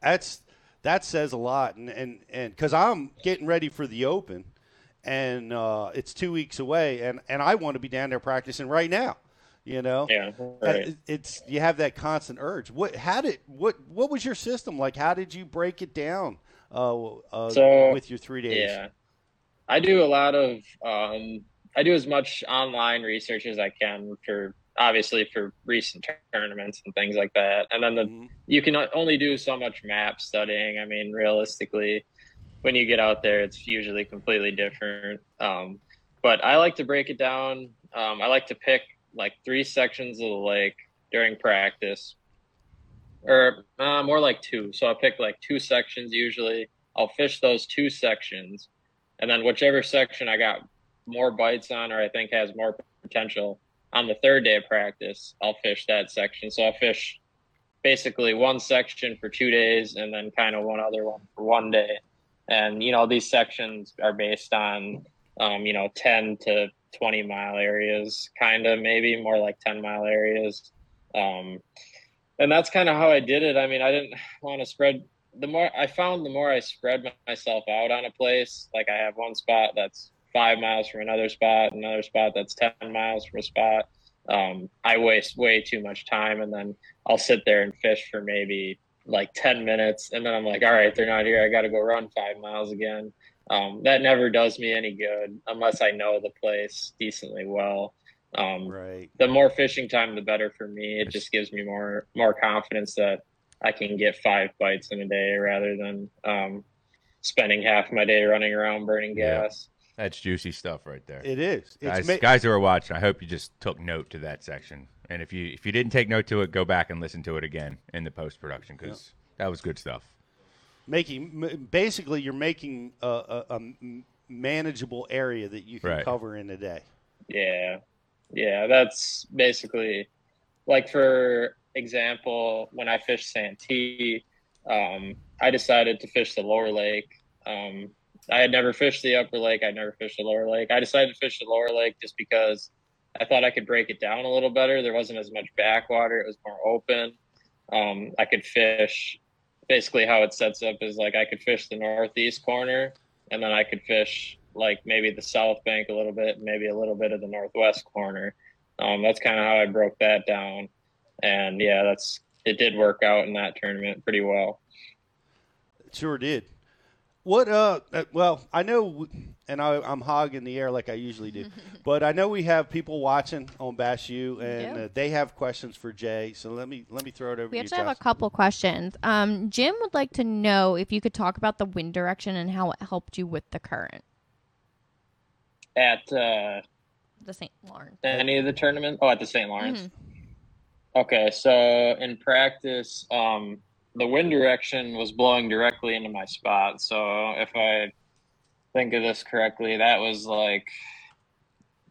Speaker 2: That's, that says a lot. And, and, and cause I'm getting ready for the open and, uh, it's two weeks away and, and I want to be down there practicing right now you know
Speaker 13: yeah right.
Speaker 2: it's you have that constant urge what how did what what was your system like how did you break it down uh, uh
Speaker 13: so,
Speaker 2: with your three days.
Speaker 13: yeah. I do a lot of um i do as much online research as i can for obviously for recent tournaments and things like that. And then the mm-hmm. you can only do so much map studying. I mean realistically when you get out there it's usually completely different. Um but i like to break it down. Um, i like to pick like three sections of the lake during practice, or uh, more like two. So I pick like two sections usually. I'll fish those two sections, and then whichever section I got more bites on or I think has more potential on the third day of practice, I'll fish that section. So I'll fish basically one section for two days and then kind of one other one for one day. And you know these sections are based on um, you know 10 to 20 mile areas, kind of maybe more like 10 mile areas. Um, and that's kind of how I did it. I mean, I didn't want to spread the more I found the more I spread myself out on a place, like I have one spot that's five miles from another spot, another spot that's 10 miles from a spot. Um, I waste way too much time and then I'll sit there and fish for maybe like 10 minutes. And then I'm like, all right, they're not here. I got to go run five miles again. Um, that never does me any good unless I know the place decently well. Um,
Speaker 2: right.
Speaker 13: The more fishing time, the better for me. It just gives me more more confidence that I can get five bites in a day rather than um, spending half my day running around burning gas.
Speaker 4: Yeah. That's juicy stuff right there.
Speaker 2: It is. It's
Speaker 4: guys,
Speaker 2: ma-
Speaker 4: guys who are watching, I hope you just took note to that section. And if you if you didn't take note to it, go back and listen to it again in the post production because that was good stuff
Speaker 2: making basically you're making a, a, a manageable area that you can
Speaker 4: right.
Speaker 2: cover in a day.
Speaker 13: Yeah, yeah, that's basically like for example, when I fished Santee, um, I decided to fish the lower lake. Um, I had never fished the upper lake. I'd never fished the lower lake. I decided to fish the lower lake just because I thought I could break it down a little better. There wasn't as much backwater. It was more open. Um, I could fish basically how it sets up is like I could fish the northeast corner and then I could fish like maybe the south bank a little bit, maybe a little bit of the northwest corner. Um, that's kind of how I broke that down. And yeah, that's it did work out in that tournament pretty well.
Speaker 2: It sure did. What uh, uh well, I know and I, am hogging the air like I usually do. but I know we have people watching on Bass U, and uh, they have questions for Jay. So let me let me throw it over. To you.
Speaker 3: We
Speaker 2: actually
Speaker 3: have a couple questions. Um, Jim would like to know if you could talk about the wind direction and how it helped you with the current
Speaker 13: at uh,
Speaker 3: the St. Lawrence.
Speaker 13: Any of the tournament? Oh, at the St. Lawrence.
Speaker 3: Mm-hmm.
Speaker 13: Okay, so in practice, um, the wind direction was blowing directly into my spot. So if I think of this correctly, that was like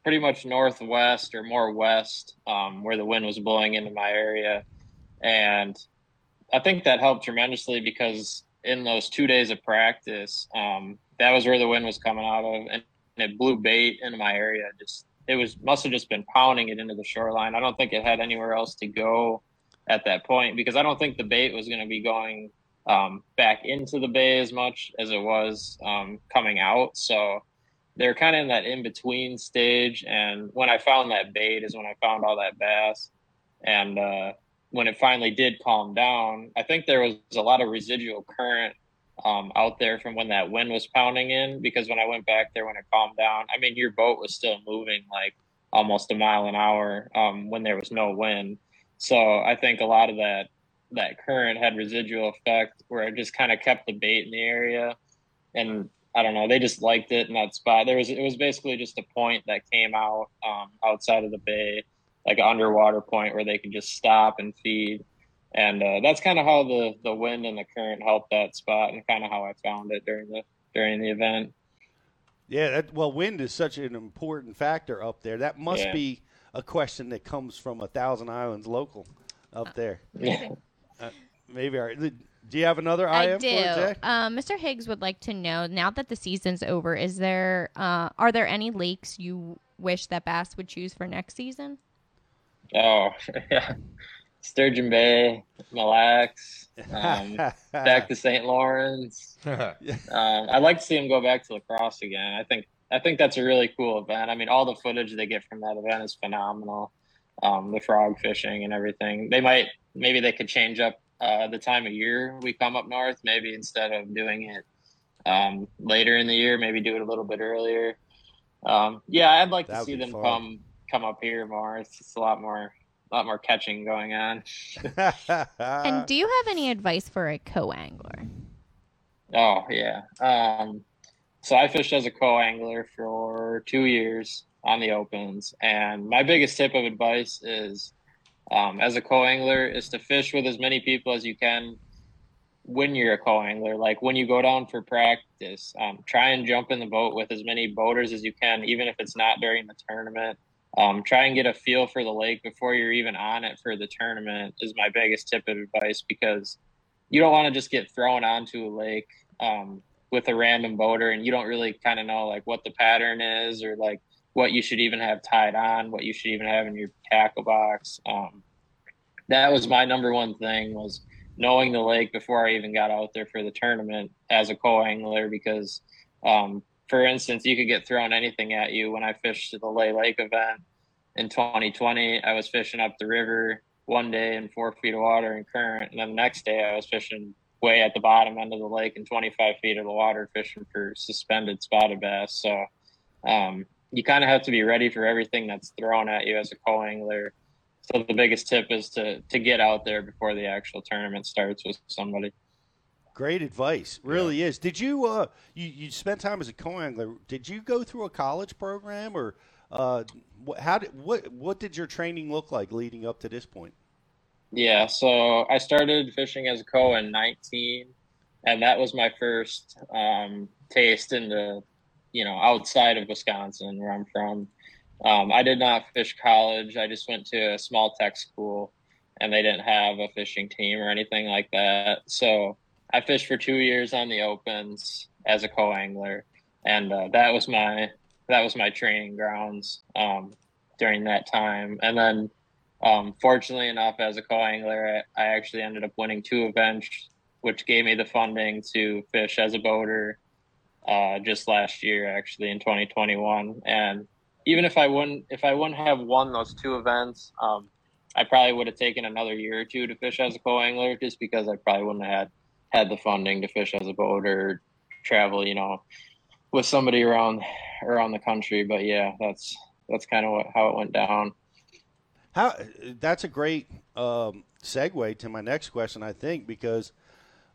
Speaker 13: pretty much northwest or more west um, where the wind was blowing into my area. And I think that helped tremendously because in those two days of practice, um, that was where the wind was coming out of, and it blew bait into my area. Just it was must have just been pounding it into the shoreline. I don't think it had anywhere else to go at that point because I don't think the bait was going to be going um, back into the bay as much as it was um, coming out. So they're kind of in that in between stage. And when I found that bait is when I found all that bass. And uh, when it finally did calm down, I think there was a lot of residual current um, out there from when that wind was pounding in. Because when I went back there, when it calmed down, I mean, your boat was still moving like almost a mile an hour um, when there was no wind. So I think a lot of that that current had residual effect where it just kind of kept the bait in the area and I don't know, they just liked it in that spot. There was it was basically just a point that came out um, outside of the bay, like an underwater point where they could just stop and feed. And uh, that's kind of how the the wind and the current helped that spot, and kind of how I found it during the during the event.
Speaker 2: Yeah, that, well, wind is such an important factor up there. That must
Speaker 13: Yeah.
Speaker 2: be a question that comes from a Thousand Islands local up there.
Speaker 13: Yeah.
Speaker 2: Uh, maybe. All right. Do you have another
Speaker 3: I
Speaker 2: IM
Speaker 3: do.
Speaker 2: for Jack?
Speaker 3: Um, Mr. Higgs would like to know now that the season's over, is there uh, are there any lakes you wish that Bass would choose for next season?
Speaker 13: Oh, yeah. Sturgeon Bay, Mille Lacs, um, back to St. Lawrence. um, I'd like to see him go back to La Crosse again. I think I think that's a really cool event. I mean, all the footage they get from that event is phenomenal. Um, the frog fishing and everything. They might maybe they could change up uh, the time of year we come up north. Maybe instead of doing it um, later in the year, maybe do it a little bit earlier. Um, yeah, I'd like
Speaker 2: That
Speaker 13: to see them
Speaker 2: fun.
Speaker 13: come come up here more. It's just a lot more a lot more catching going on.
Speaker 3: and do you have any advice for a co-angler?
Speaker 13: Oh yeah. Um, so I fished as a co-angler for two years on the opens, and my biggest tip of advice is, um, as a co-angler, is to fish with as many people as you can when you're a co-angler. Like when you go down for practice, um, try and jump in the boat with as many boaters as you can, even if it's not during the tournament. Um, try and get a feel for the lake before you're even on it for the tournament is my biggest tip of advice because you don't want to just get thrown onto a lake um, with a random boater and you don't really kind of know like what the pattern is or like what you should even have tied on, what you should even have in your tackle box. Um, that was my number one thing was knowing the lake before I even got out there for the tournament as a co-angler because um, for instance, you could get thrown anything at you. When I fished the Lay Lake event in 2020, I was fishing up the river one day in four feet of water and current, and then the next day I was fishing way at the bottom end of the lake in 25 feet of the water, fishing for suspended spotted bass. So um, you kind of have to be ready for everything that's thrown at you as a co-angler. So the biggest tip is to to get out there before the actual tournament starts with somebody.
Speaker 2: Great advice, really is. Did you uh you, you spent time as a co-angler? Did you go through a college program or uh how did what what did your training look like leading up to this point?
Speaker 13: Yeah, so I started fishing as a co in 19, and that was my first um, taste into, you know, outside of Wisconsin, where I'm from. Um, I did not fish college. I just went to a small tech school, and they didn't have a fishing team or anything like that. So I fished for two years on the opens as a co-angler, and uh, that was my that was my training grounds um, during that time. And then um, fortunately enough, as a co-angler, I, I actually ended up winning two events, which gave me the funding to fish as a boater uh, just last year, actually in 2021. And even if I wouldn't, if I wouldn't have won those two events, um, I probably would have taken another year or two to fish as a co-angler, just because I probably wouldn't have had had the funding to fish as a boater, travel, you know, with somebody around around the country. But yeah, that's that's kind of what, how it went down.
Speaker 2: How that's a great um, segue to my next question, I think, because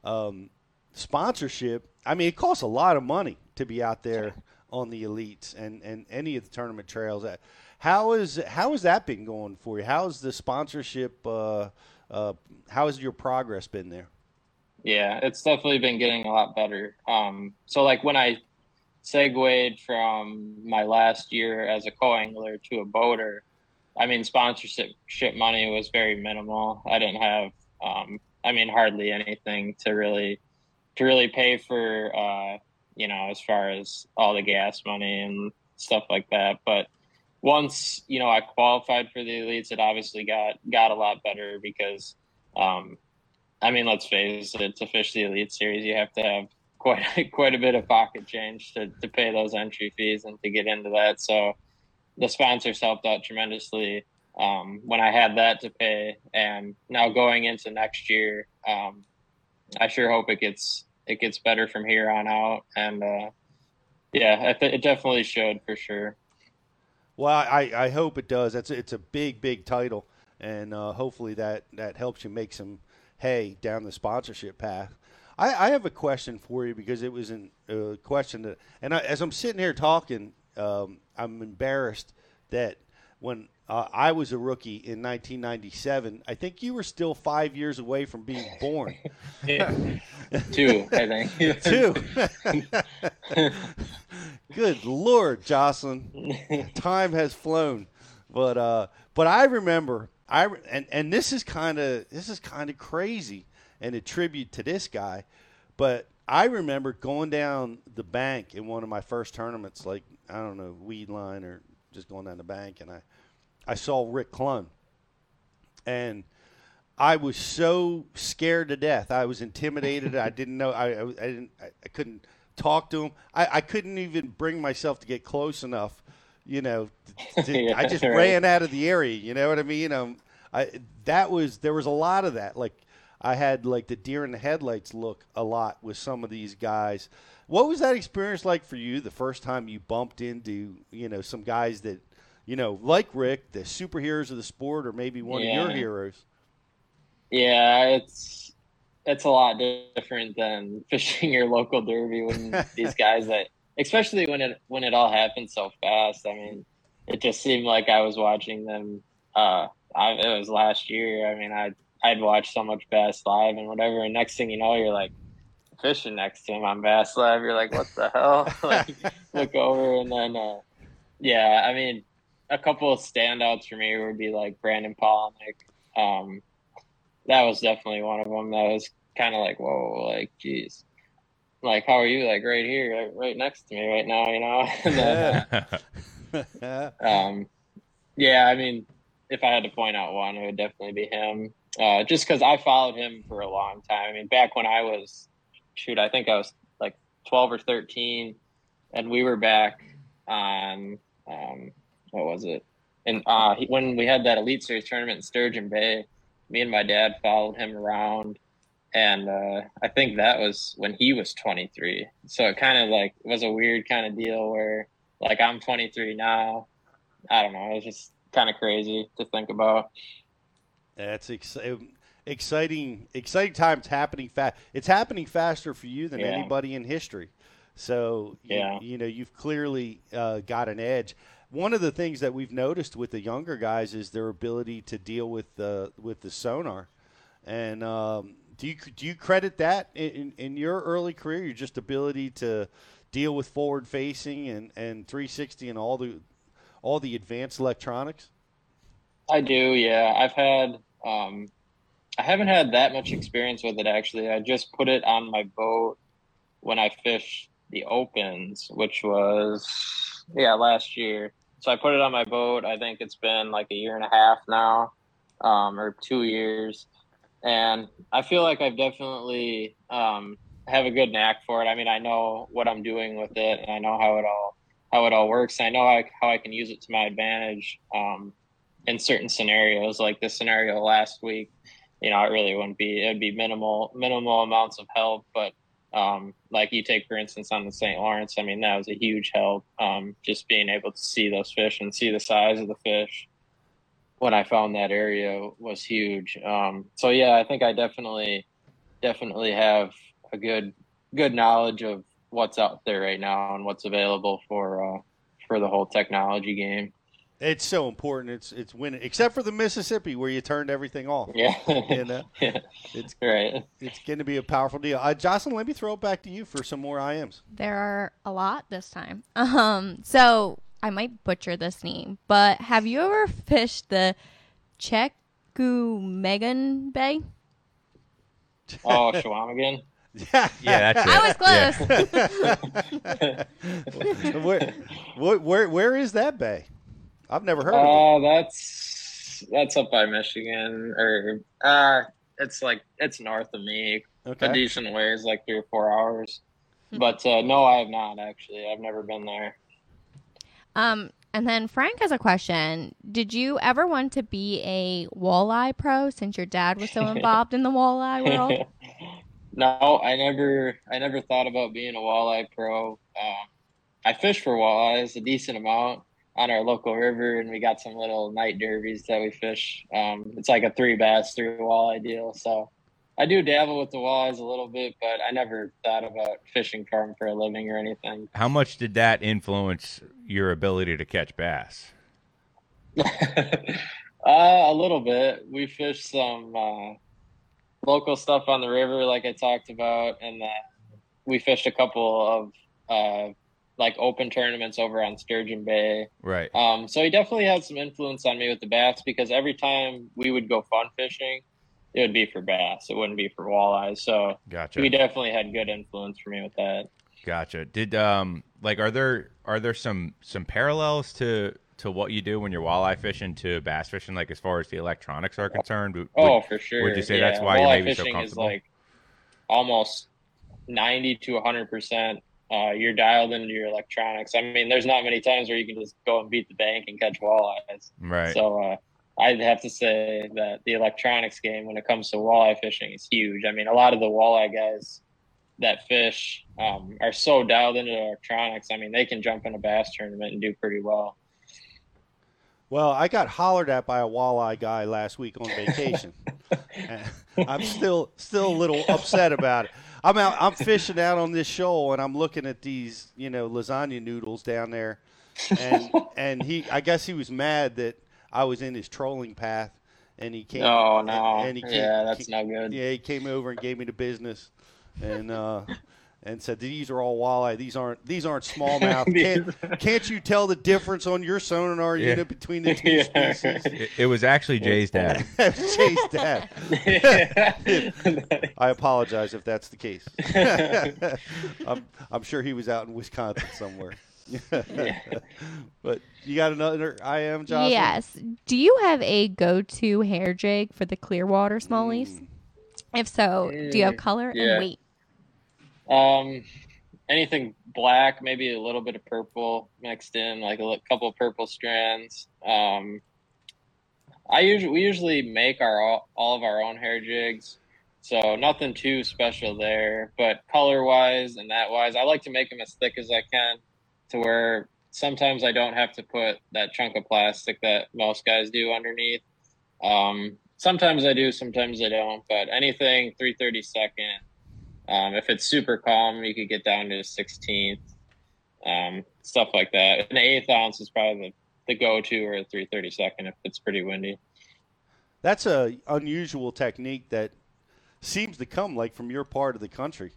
Speaker 2: um, sponsorship. I mean, it costs a lot of money to be out there on the elites and, and any of the tournament trails. Uh, How is how has that been going for you? How's the sponsorship? Uh, uh, how has your progress been there?
Speaker 13: Yeah, it's definitely been getting a lot better. Um, so like when I segued from my last year as a co-angler to a boater, I mean sponsorship ship money was very minimal. I didn't have, um, I mean hardly anything to really to really pay for, uh, you know, as far as all the gas money and stuff like that. But once you know I qualified for the elites, it obviously got got a lot better because. Um, I mean, let's face it, to fish the Elite Series, you have to have quite quite a bit of pocket change to, to pay those entry fees and to get into that. So the sponsors helped out tremendously um, when I had that to pay. And now going into next year, um, I sure hope it gets it gets better from here on out. And uh, yeah, I th- it definitely showed for sure.
Speaker 2: Well, I, I hope it does. That's it's a big big title, and uh, hopefully that that helps you make some hay down the sponsorship path. I, I have a question for you because it was a uh, question that, and I, as I'm sitting here talking, um, I'm embarrassed that when uh, I was a rookie in 1997, I think you were still five years away from being born.
Speaker 13: Two, I think.
Speaker 2: Two. Good Lord, Jocelyn, time has flown. But uh, but I remember I and and this is kind of this is kind of crazy and a tribute to this guy. But I remember going down the bank in one of my first tournaments, like I don't know, weed line or just going down the bank, and I I saw Rick Clunn, and I was so scared to death. I was intimidated. I didn't know. I, I, I didn't. I, I couldn't talk to him. I, I couldn't even bring myself to get close enough. You know, to,
Speaker 13: Yeah,
Speaker 2: I just
Speaker 13: right.
Speaker 2: ran out of the area. You know what I mean? Um, I that was there was a lot of that. Like I had like the deer in the headlights look a lot with some of these guys. What was that experience like for you? The first time you bumped into you know some guys that you know like Rick, the superheroes of the sport, or maybe one of your heroes.
Speaker 13: Yeah, it's it's a lot different than fishing your local derby when these guys that especially when it when it all happened so fast. I mean, it just seemed like I was watching them uh I, it was last year. I mean, I I'd watch so much Bass Live and whatever and next thing you know you're like fishing next to him on Bass Live. You're like, what the hell? like look over and then uh yeah, I mean a couple of standouts for me would be like Brandon Palaniuk. Um that was definitely one of them that was kind of like whoa like geez like how are you like right here right, right next to me right now you know then, um yeah i mean if i had to point out one it would definitely be him uh just because i followed him for a long time i mean back when i was shoot i think i was like 12 or 13 and we were back on um what was it and uh he, when we had that elite series tournament in sturgeon bay me and my dad followed him around and uh, I think that was when he was 23. So it kind of like was a weird kind of deal where like I'm 23 now. I don't know. It was just kind of crazy to think about.
Speaker 2: That's exci- exciting. Exciting times happening fast. It's happening faster for you than
Speaker 13: Yeah.
Speaker 2: anybody in history. So you,
Speaker 13: Yeah.
Speaker 2: you know you've clearly uh, got an edge. One of the things that we've noticed with the younger guys is their ability to deal with the with the sonar. And um, do you do you credit that in, in, in your early career? Your just ability to deal with forward facing and, and 360 and all the all the advanced electronics.
Speaker 13: I do, yeah. I've had um I haven't had that much experience with it actually. I just put it on my boat when I fished the opens, which was yeah, last year. So I put it on my boat. I think it's been like a year and a half now. Um or 2 years. And I feel like I've definitely um have a good knack for it. I mean, I know what I'm doing with it and I know how it all how it all works. and I know how, how I can use it to my advantage. Um in certain scenarios, like this scenario last week, you know, it really wouldn't be it'd be minimal minimal amounts of help, but um, like you take for instance on the St. Lawrence, I mean that was a huge help. Um, just being able to see those fish and see the size of the fish when I found that area was huge. Um, so yeah, I think I definitely definitely have a good good knowledge of what's out there right now and what's available for uh, for the whole technology game.
Speaker 2: It's so important. It's it's winning, except for the Mississippi where you turned everything off.
Speaker 13: Yeah.
Speaker 2: you know, it's
Speaker 13: right.
Speaker 2: It's going to be a powerful deal. Uh, Jocelyn, let me throw it back to you for some more IMs.
Speaker 3: There are a lot this time. Um, so I might butcher this name, but have you ever fished the Chequamegon Bay?
Speaker 13: Oh, Chequamegon.
Speaker 2: Yeah,
Speaker 4: Yeah, that's
Speaker 3: I was close.
Speaker 2: where, where, where, where is that bay? I've never heard of
Speaker 13: Uh, that's that's up by Michigan, or uh, it's like it's north of me.
Speaker 2: Okay.
Speaker 13: A decent ways, like three or four hours.
Speaker 3: Hmm.
Speaker 13: But uh, no, I have not actually. I've never been there.
Speaker 3: Um, and then Frank has a question. Did you ever want to be a walleye pro since your dad was so involved in the walleye world?
Speaker 13: No, I never, I never thought about being a walleye pro. Um, I fish for walleyes a decent amount on our local river, and we got some little night derbies that we fish. Um, it's like a three bass, three walleye deal. So I do dabble with the walleyes a little bit, but I never thought about fishing for them for a living or anything.
Speaker 4: How much did that influence your ability to catch bass?
Speaker 13: Uh, a little bit. We fished some uh, local stuff on the river, like I talked about, and then we fished a couple of uh, like open tournaments over on Sturgeon Bay.
Speaker 4: Right.
Speaker 13: Um, so he definitely had some influence on me with the bass because every time we would go fun fishing, it would be for bass. It wouldn't be for walleyes. So
Speaker 4: Gotcha.
Speaker 13: he definitely had good influence for me with that.
Speaker 4: Gotcha. Did um like are there are there some some parallels to to what you do when you're walleye fishing to bass fishing, like as far as the electronics are concerned? Would-
Speaker 13: Oh, for sure.
Speaker 4: Would you say
Speaker 13: yeah.
Speaker 4: that's why
Speaker 13: Walleye
Speaker 4: you're maybe so
Speaker 13: fishing is like almost ninety to hundred percent. Uh, you're dialed into your electronics. I mean, there's not many times where you can just go and beat the bank and catch walleyes.
Speaker 4: Right.
Speaker 13: So uh, I'd have to say that the electronics game, when it comes to walleye fishing, is huge. I mean, a lot of the walleye guys that fish um, are so dialed into electronics. I mean, they can jump in a bass tournament and do pretty well.
Speaker 2: Well, I got hollered at by a walleye guy last week on vacation. I'm still still a little upset about it. I'm out. I'm fishing out on this shoal, and I'm looking at these, you know, lasagna noodles down there, and and he, I guess he was mad that I was in his trolling path, and he came.
Speaker 13: Oh, no.
Speaker 2: And he came,
Speaker 13: Yeah, that's not good.
Speaker 2: Yeah, he came over and gave me the business, and uh, and said these are all walleye. These aren't these aren't smallmouth. Can't can't you tell the difference on your sonar
Speaker 4: Yeah.
Speaker 2: unit between the two
Speaker 13: Yeah.
Speaker 2: species?
Speaker 4: It, it was actually Jay's dad.
Speaker 2: Jay's dad. I apologize if that's the case. I'm, I'm sure he was out in Wisconsin somewhere. but you got another I am Jocelyn?
Speaker 3: Yes. Do you have a go-to hair jig for the Clearwater smallies? If so, do you have
Speaker 13: Mm,
Speaker 3: color
Speaker 13: yeah.
Speaker 3: and weight?
Speaker 13: Um, anything black, maybe a little bit of purple mixed in, like a couple of purple strands. Um, I usually we usually make our all, of our own hair jigs, so nothing too special there. But color wise and that wise, I like to make them as thick as I can, to where sometimes I don't have to put that chunk of plastic that most guys do underneath. Um, sometimes I do, sometimes I don't. But anything 332nd, um, if it's super calm, you could get down to a 16th, um, stuff like that. An eighth ounce is probably the, the go-to or a 332nd if it's pretty windy.
Speaker 2: That's a unusual technique that seems to come like from your part of the country.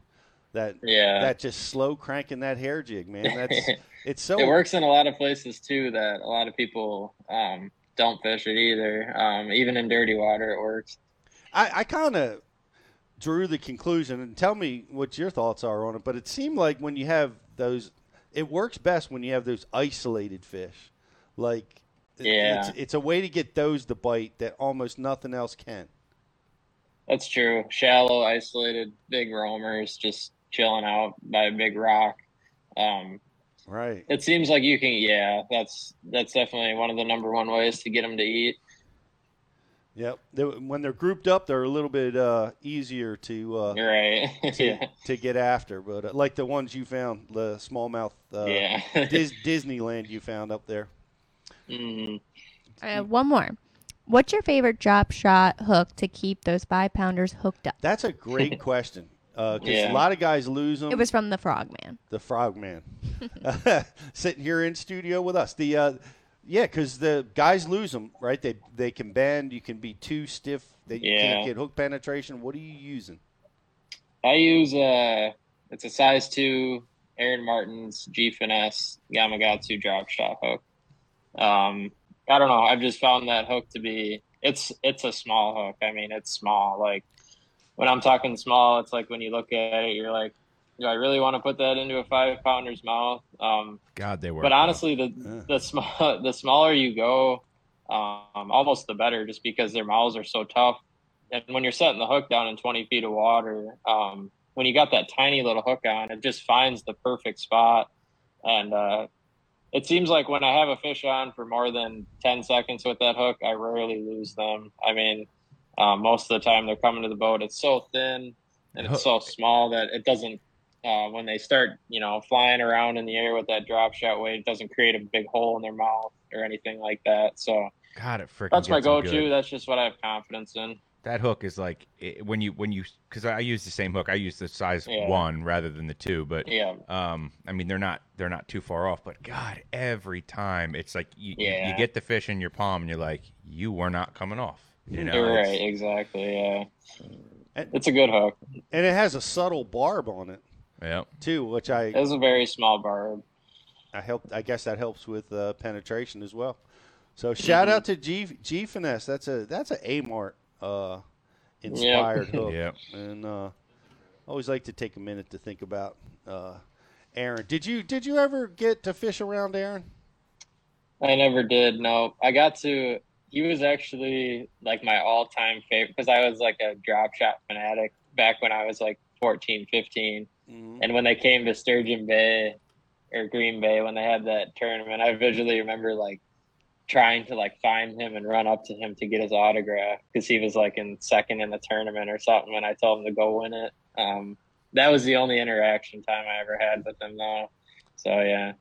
Speaker 2: That
Speaker 13: Yeah.
Speaker 2: that just slow cranking that hair jig, man. That's it's so
Speaker 13: it works in a lot of places too that a lot of people um, don't fish it either. Um, even in dirty water, it works.
Speaker 2: I, I kind of drew the conclusion, and tell me what your thoughts are on it. But it seemed like when you have those, it works best when you have those isolated fish. Like,
Speaker 13: Yeah.
Speaker 2: it's, it's a way to get those to bite that almost nothing else can.
Speaker 13: That's true. Shallow, isolated, big roamers just chilling out by a big rock. Um,
Speaker 2: Right.
Speaker 13: it seems like you can. Yeah, that's that's definitely one of the number one ways to get them to eat.
Speaker 2: Yep. They, when they're grouped up, they're a little bit uh, easier to uh,
Speaker 13: right.
Speaker 2: to,
Speaker 13: Yeah.
Speaker 2: to get after. But uh, like the ones you found, the smallmouth uh,
Speaker 13: Yeah.
Speaker 2: Dis- Disneyland you found up there.
Speaker 13: Mm.
Speaker 3: Uh, one more. What's your favorite drop shot hook to keep those five pounders hooked up?
Speaker 2: That's a great question. Because
Speaker 3: Yeah.
Speaker 2: a lot of guys lose them.
Speaker 3: It was from the Frogman.
Speaker 2: the Frogman, sitting here in studio with us. The uh, yeah, because the guys lose them, right? They they can bend. You can be too stiff that you can't get hook penetration. What are you using?
Speaker 13: I use a it's a size two Aaron Martens G Finesse Gamakatsu drop shot hook. Um, I don't know. I've just found that hook to be it's it's a small hook. I mean, it's small. Like when I'm talking small, it's like when you look at it, you're like, do I really want to put that into a five pounder's mouth? Um,
Speaker 4: God, they were.
Speaker 13: but honestly, the the small the smaller you go, um, almost the better, just because their mouths are so tough. And when you're setting the hook down in 20 feet of water, um, when you got that tiny little hook on, it just finds the perfect spot. And uh, it seems like when I have a fish on for more than 10 seconds with that hook, I rarely lose them. I mean, um, most of the time they're coming to the boat. It's so thin and it's so small that it doesn't. Uh, when they start, you know, flying around in the air with that drop shot weight, it doesn't create a big hole in their mouth or anything like that. So
Speaker 4: God, it freaking.
Speaker 13: that's my go-to. That's just what I have confidence in.
Speaker 4: That hook is like it, when you when you because I use the same hook. I use the size
Speaker 13: Yeah.
Speaker 4: one rather than the two, but
Speaker 13: Yeah.
Speaker 4: Um, I mean they're not they're not too far off. But God, every time it's like you you- you get the fish in your palm and you're like you were not coming off. You know,
Speaker 13: You're right, exactly. Yeah, it's a good hook.
Speaker 2: And it has a subtle barb on it.
Speaker 4: Yep.
Speaker 2: Too, which I
Speaker 13: It's a very small barb.
Speaker 2: I help. I guess that helps with uh, penetration as well. So shout out to G G Finesse. That's a that's a Amart uh, inspired hook.
Speaker 4: Yep.
Speaker 2: And uh, I always like to take a minute to think about uh, Aaron. Did you did you ever get to fish around Aaron?
Speaker 13: I never did. No, I got to. He was actually like my all-time favorite because I was like a drop shot fanatic back when I was like 14, 15. And when they came to Sturgeon Bay or Green Bay when they had that tournament, I visually remember like trying to like find him and run up to him to get his autograph because he was like in second in the tournament or something. And I told him to go win it. Um, that was the only interaction time I ever had with him, though. So yeah.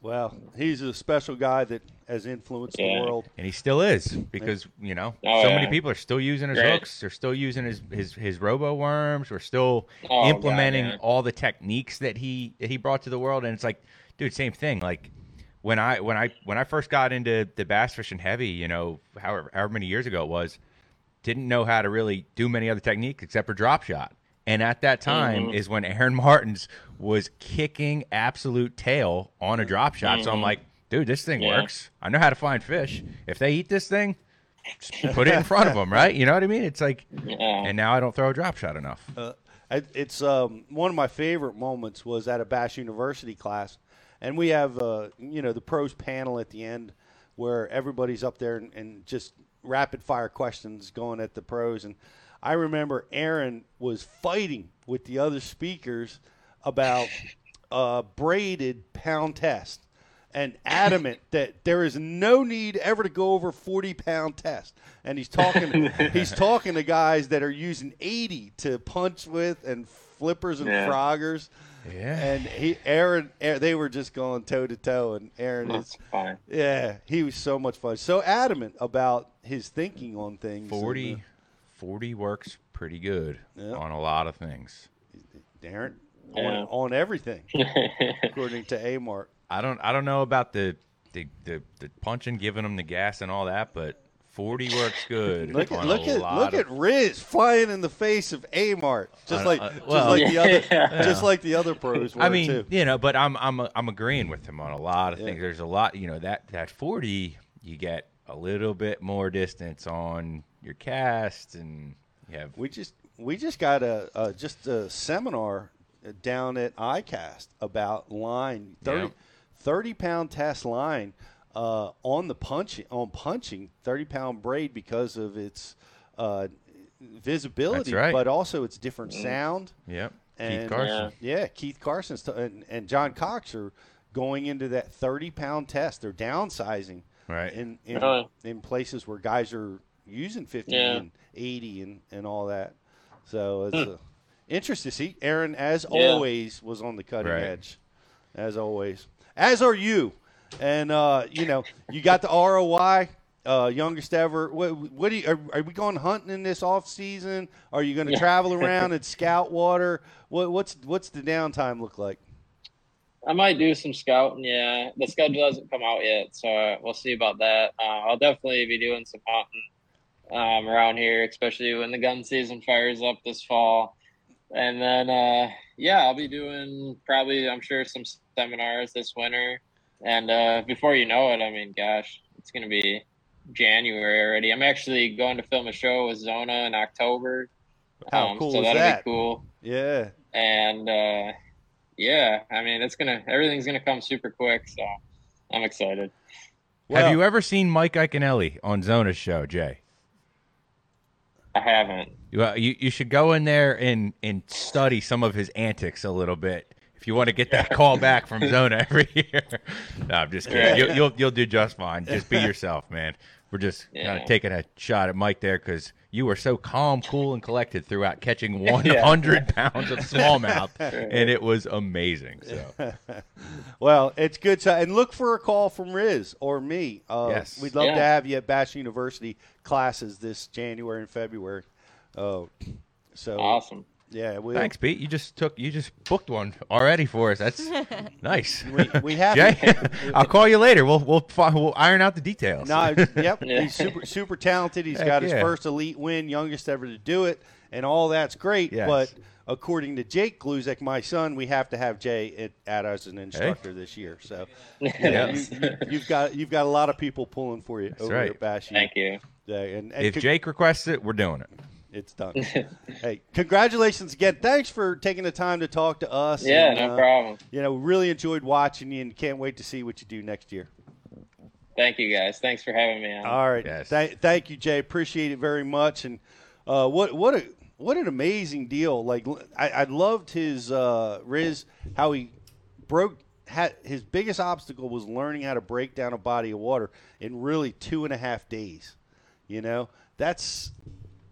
Speaker 2: Well, he's a special guy that has influenced the world.
Speaker 4: and he still is because you know
Speaker 13: Oh,
Speaker 4: so
Speaker 13: yeah.
Speaker 4: many people are still using his
Speaker 13: Great.
Speaker 4: hooks. They're still using his his his robo worms. We're still
Speaker 13: Oh,
Speaker 4: implementing
Speaker 13: yeah.
Speaker 4: all the techniques that he that he brought to the world. And it's like, dude, same thing. Like when I when I when I first got into the bass fishing heavy, you know, however however many years ago it was, didn't know how to really do many other techniques except for drop shot. And at that time
Speaker 13: Mhm.
Speaker 4: is when Aaron Martens was kicking absolute tail on a drop shot. So I'm
Speaker 13: Mhm.
Speaker 4: like, dude, this thing
Speaker 13: Yeah.
Speaker 4: works. I know how to find fish. If they eat this thing, just put it in front of them, right? You know what I mean? It's like, and now I don't throw a drop shot enough.
Speaker 2: Uh, it's um, one of my favorite moments was at a Bass University class, and we have uh, you know the pros panel at the end where everybody's up there and, and just rapid fire questions going at the pros. And I remember Aaron was fighting with the other speakers about uh, braided pound test and adamant that there is no need ever to go over 40 pound test and he's talking he's talking to guys that are using 80 to punch with and flippers and
Speaker 13: Yeah.
Speaker 2: froggers
Speaker 4: yeah
Speaker 2: and he aaron, Aaron they were just going toe to toe and aaron
Speaker 13: That's
Speaker 2: is
Speaker 13: fine.
Speaker 2: yeah he was so much fun so adamant about his thinking on things and,
Speaker 4: 40,
Speaker 2: uh,
Speaker 4: 40 works pretty good
Speaker 2: Yeah.
Speaker 4: on a lot of things.
Speaker 2: Aaron
Speaker 13: Yeah.
Speaker 2: on, on everything according to amart
Speaker 4: I don't I don't know about the the, the, the punching, giving them the gas and all that, but 40 works good.
Speaker 2: Look at
Speaker 4: on
Speaker 2: look
Speaker 4: a
Speaker 2: at
Speaker 4: lot
Speaker 2: look
Speaker 4: of-
Speaker 2: at Riz flying in the face of Amart, just
Speaker 4: Uh,
Speaker 2: like
Speaker 4: uh,
Speaker 2: just
Speaker 4: well-
Speaker 2: like the other
Speaker 13: Yeah.
Speaker 2: just like the other pros were
Speaker 4: I mean,
Speaker 2: too.
Speaker 4: you know, but I'm I'm I'm agreeing with him on a lot of
Speaker 2: Yeah.
Speaker 4: things. There's a lot, you know, that that 40 you get a little bit more distance on your cast and you have
Speaker 2: We just we just got a, a just a seminar down at ICAST about line 30,
Speaker 4: Yeah.
Speaker 2: 30 pound test line uh, on the punching on punching thirty pound braid because of its uh, visibility,
Speaker 4: That's right.
Speaker 2: but also its different sound.
Speaker 4: Yep.
Speaker 2: And,
Speaker 4: Keith Carson.
Speaker 2: Yeah, Keith Carson's t- and, and John Cox are going into that 30 pound test. They're downsizing
Speaker 4: Right.
Speaker 2: in in,
Speaker 13: Really?
Speaker 2: in places where guys are using 50
Speaker 13: Yeah.
Speaker 2: and 80 and, and all that. So it's uh, interesting to see. Aaron, as
Speaker 13: Hmm. Yeah.
Speaker 2: always, was on the cutting
Speaker 4: Right.
Speaker 2: edge. As always. As are you. And, uh, you know, you got the ROY. Uh, youngest ever. What, what do you, are, are we going hunting in this off season? Are you going to
Speaker 13: Yeah.
Speaker 2: travel around and scout water? What, what's what's the downtime look like?
Speaker 13: I might do some scouting. Yeah, the schedule hasn't come out yet, so uh, we'll see about that. Uh, I'll definitely be doing some hunting um, around here, especially when the gun season fires up this fall. And then, uh, yeah, I'll be doing probably, I'm sure, some seminars this winter. And uh, before you know it, I mean, gosh, it's going to be January already. I'm actually going to film a show with Zona in October.
Speaker 2: How
Speaker 13: Um,
Speaker 2: cool
Speaker 13: so
Speaker 2: is
Speaker 13: that'll
Speaker 2: that?
Speaker 13: be cool
Speaker 2: Yeah.
Speaker 13: and uh, yeah, I mean it's gonna everything's gonna come super quick, so I'm excited.
Speaker 4: Have you ever seen Mike Iaconelli on Zona's show, Jay?
Speaker 13: I haven't.
Speaker 4: Well, you, you should go in there and, and study some of his antics a little bit if you want to get that call back from Zona every year. No, I'm just kidding.
Speaker 13: Yeah.
Speaker 4: You'll, you'll you'll do just fine. Just be yourself, man. we're just kind of taking a shot at Mike there because you were so calm, cool, and collected throughout catching 100 pounds of smallmouth, and it was amazing. So
Speaker 2: well, it's good. To, and look for a call from Riz or me. Uh,
Speaker 4: Yes.
Speaker 2: We'd love to have you at Bass University classes this January and February. Oh, so
Speaker 13: Awesome.
Speaker 2: Yeah, we
Speaker 4: thanks, Pete. You just took you just booked one already for us. That's nice.
Speaker 2: We- we have-
Speaker 4: Jay. I'll call you later. We'll we'll fi- we'll iron out the details.
Speaker 2: No, yep. He's super super talented. He's
Speaker 4: Heck
Speaker 2: got his
Speaker 4: yeah.
Speaker 2: first elite win, youngest ever to do it, and all that's great.
Speaker 4: Yes.
Speaker 2: But according to Jake Gluzek, my son, we have to have Jay at, at as an instructor this year. So
Speaker 4: Yeah.
Speaker 2: you, have got you've got a lot of people pulling for you over
Speaker 4: right.
Speaker 2: at Bass U.
Speaker 13: Thank you.
Speaker 2: Yeah, and, and
Speaker 4: if
Speaker 2: con-
Speaker 4: Jake requests it, we're doing it.
Speaker 2: It's done. hey, congratulations again. Thanks for taking the time to talk to us.
Speaker 13: Yeah,
Speaker 2: and,
Speaker 13: no
Speaker 2: uh,
Speaker 13: problem.
Speaker 2: You know, we really enjoyed watching you, and can't wait to see what you do next year.
Speaker 13: Thank you guys. Thanks for having me on.
Speaker 2: All right. Thank, thank you, Jay. Appreciate it very much. And uh, what what a what an amazing deal! Like I, I loved his uh, Riz how he broke. Had, his biggest obstacle was learning how to break down a body of water in really two and a half days. You know, that's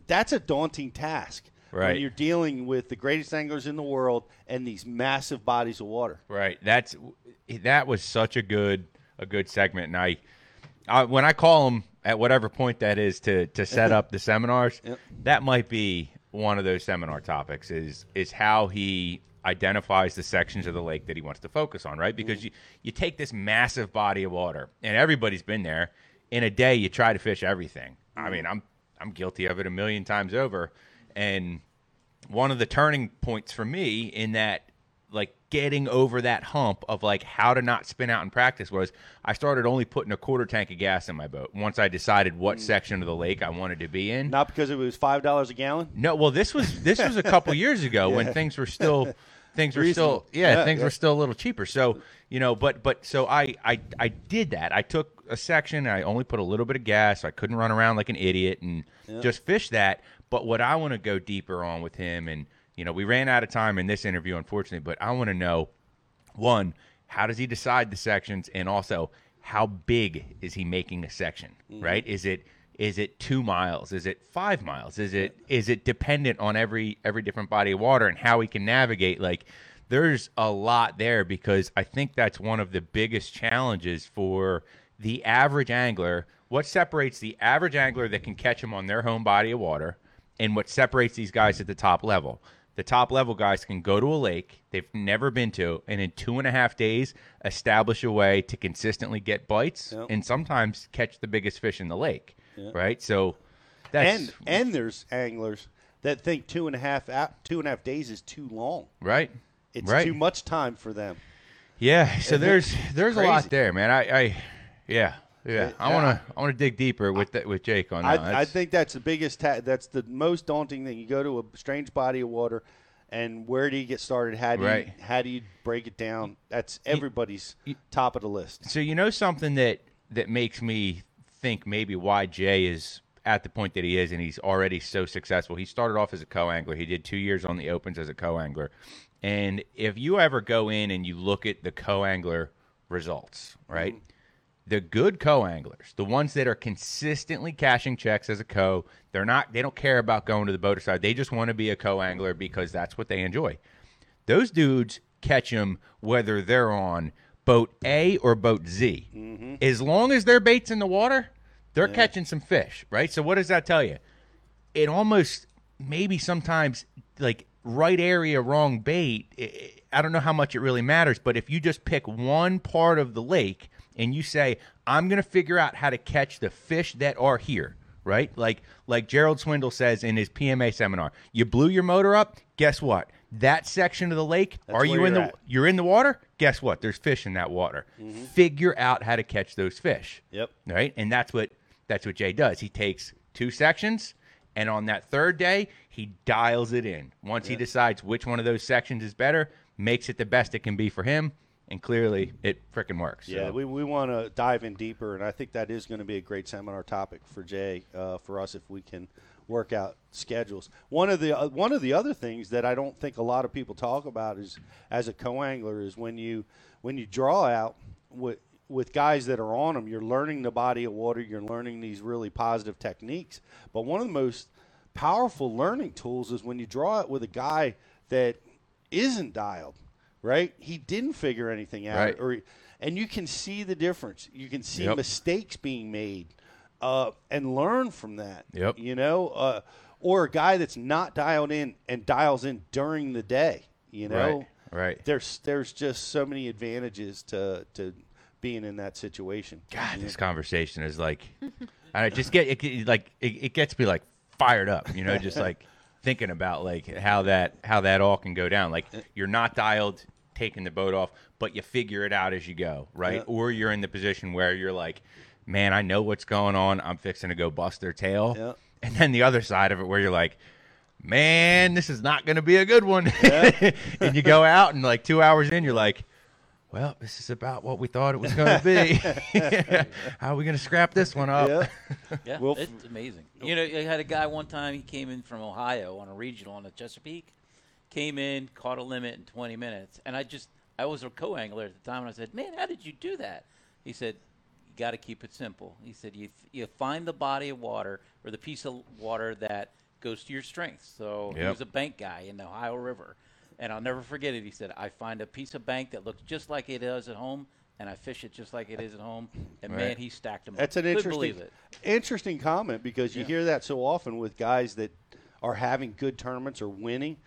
Speaker 2: that's a daunting task when
Speaker 4: Right.
Speaker 2: you're dealing with the greatest anglers in the world and these massive bodies of water.
Speaker 4: Right. That's that was such a good a good segment, and I, I when I call him at whatever point that is to to set up the seminars,
Speaker 2: Yep.
Speaker 4: that might be one of those seminar topics. Is is how he identifies the sections of the lake that he wants to focus on, right? Because mm-hmm. you you take this massive body of water, and everybody's been there. In a day, you try to fish everything. I mm-hmm. mean, I'm I'm guilty of it a million times over, and one of the turning points for me in that like getting over that hump of like how to not spin out in practice was I started only putting a quarter tank of gas in my boat once I decided what mm. section of the lake I wanted to be in.
Speaker 2: Not because it was five dollars a gallon.
Speaker 4: No, well this was this was a couple years ago when things were still things were still yeah,
Speaker 2: Yeah,
Speaker 4: things
Speaker 2: yeah.
Speaker 4: were still a little cheaper. So, you know, but but so I I I did that. I took a section, I only put a little bit of gas. So I couldn't run around like an idiot and
Speaker 2: Yeah.
Speaker 4: just fish that. But what I want to go deeper on with him and you know, we ran out of time in this interview unfortunately, but I want to know one, how does he decide the sections and also how big is he making a section,
Speaker 2: Mhm.
Speaker 4: right? Is it is it 2 miles? Is it 5 miles? Is it is it dependent on every every different body of water and how we can navigate like there's a lot there because I think that's one of the biggest challenges for the average angler. What separates the average angler that can catch them on their home body of water and what separates these guys at the top level? The top level guys can go to a lake they've never been to and in two and a half days establish a way to consistently get bites
Speaker 2: Yep.
Speaker 4: and sometimes catch the biggest fish in the lake.
Speaker 2: Yeah.
Speaker 4: Right? So that's
Speaker 2: and and there's anglers that think two and a half hou- two and a half days is too long.
Speaker 4: right.
Speaker 2: It's
Speaker 4: right.
Speaker 2: too much time for them.
Speaker 4: Yeah, so
Speaker 2: And
Speaker 4: there's
Speaker 2: it's
Speaker 4: there's a lot there, man. I, I yeah, yeah. I want to I want to dig deeper with that with Jake on that.
Speaker 2: I, I think that's the biggest. Ta- that's the most daunting thing. You go to a strange body of water, and where do you get started? How do
Speaker 4: Right.
Speaker 2: you how do you break it down? That's everybody's top of the list.
Speaker 4: So you know something that that makes me think maybe why Jay is at the point that he is, and he's already so successful. He started off as a co-angler. He did two years on the opens as a co-angler, and if you ever go in and you look at the co-angler results, right? Mm-hmm. The good co-anglers, the ones that are consistently cashing checks as a co, they're not. They don't care about going to the boater side. They just want to be a co-angler because that's what they enjoy. Those dudes catch them whether they're on boat A or boat Z. Mm-hmm. As long as their bait's in the water, they're catching some fish, right? So what does that tell you? It almost maybe sometimes like right area, wrong bait. i- I don't know how much it really matters, but if you just pick one part of the lake and you say, "I'm going to figure out how to catch the fish that are here," right? Like like Gerald Swindle says in his PMA seminar, you blew your motor up. Guess what? That section of the lake,
Speaker 2: That's
Speaker 4: are you in the
Speaker 2: at.
Speaker 4: you're in the water? Guess what? There's fish in that water. Mm-hmm. Figure out how to catch those fish.
Speaker 2: Yep.
Speaker 4: Right? And that's what that's what Jay does. He takes two sections and on that third day, he dials it in. Once he decides which one of those sections is better, makes it the best it can be for him, and clearly it frickin' works.
Speaker 2: Yeah,
Speaker 4: So-
Speaker 2: we, we want to dive in deeper, and I think that is going to be a great seminar topic for Jay uh, for us if we can work out schedules. One of the uh, one of the other things that I don't think a lot of people talk about is as a co-angler is when you when you draw out what with guys that are on them, you're learning the body of water, you're learning these really positive techniques. But one of the most powerful learning tools is when you draw it with a guy that isn't dialed, right? He didn't figure anything out,
Speaker 4: Right.
Speaker 2: or and you can see the difference. You can see
Speaker 4: Yep.
Speaker 2: mistakes being made, uh, and learn from that.
Speaker 4: Yep.
Speaker 2: You know, uh, or a guy that's not dialed in and dials in during the day. You know,
Speaker 4: Right, right.
Speaker 2: There's there's just so many advantages to to being in that situation.
Speaker 4: God, this conversation is like, I just get it, like it, it gets me like fired up, you know, just like thinking about like how that how that all can go down. Like uh, you're not dialed, taking the boat off, but you figure it out as you go, right?
Speaker 2: Yeah.
Speaker 4: Or you're in the position where you're like, man, I know what's going on. I'm fixing to go bust their tail.
Speaker 2: Yeah.
Speaker 4: And then the other side of it where you're like. Man, this is not going to be a good one. and you go out, and like two hours in, you're like, well, this is about what we thought it was going to be. How are we going to scrap this one up?
Speaker 14: Yeah,
Speaker 2: Well,
Speaker 14: it's amazing. You know, I had a guy one time. He came in from Ohio on a regional on the Chesapeake. Came in, caught a limit in 20 minutes, and I just I was a co-angler at the time, and I said, "Man, how did you do that?" He said, "You got to keep it simple." He said, "You you find the body of water or the piece of water that goes to your strengths." So he was a bank guy in the Ohio River, and I'll never forget it. He said, "I find a piece of bank that looks just like it does at home." And I fish it just like it is at home, and man, he stacked them. up.
Speaker 2: That's an interesting,
Speaker 14: believe it.
Speaker 2: interesting comment because you
Speaker 14: Yeah.
Speaker 2: hear that so often with guys that are having good tournaments or winning,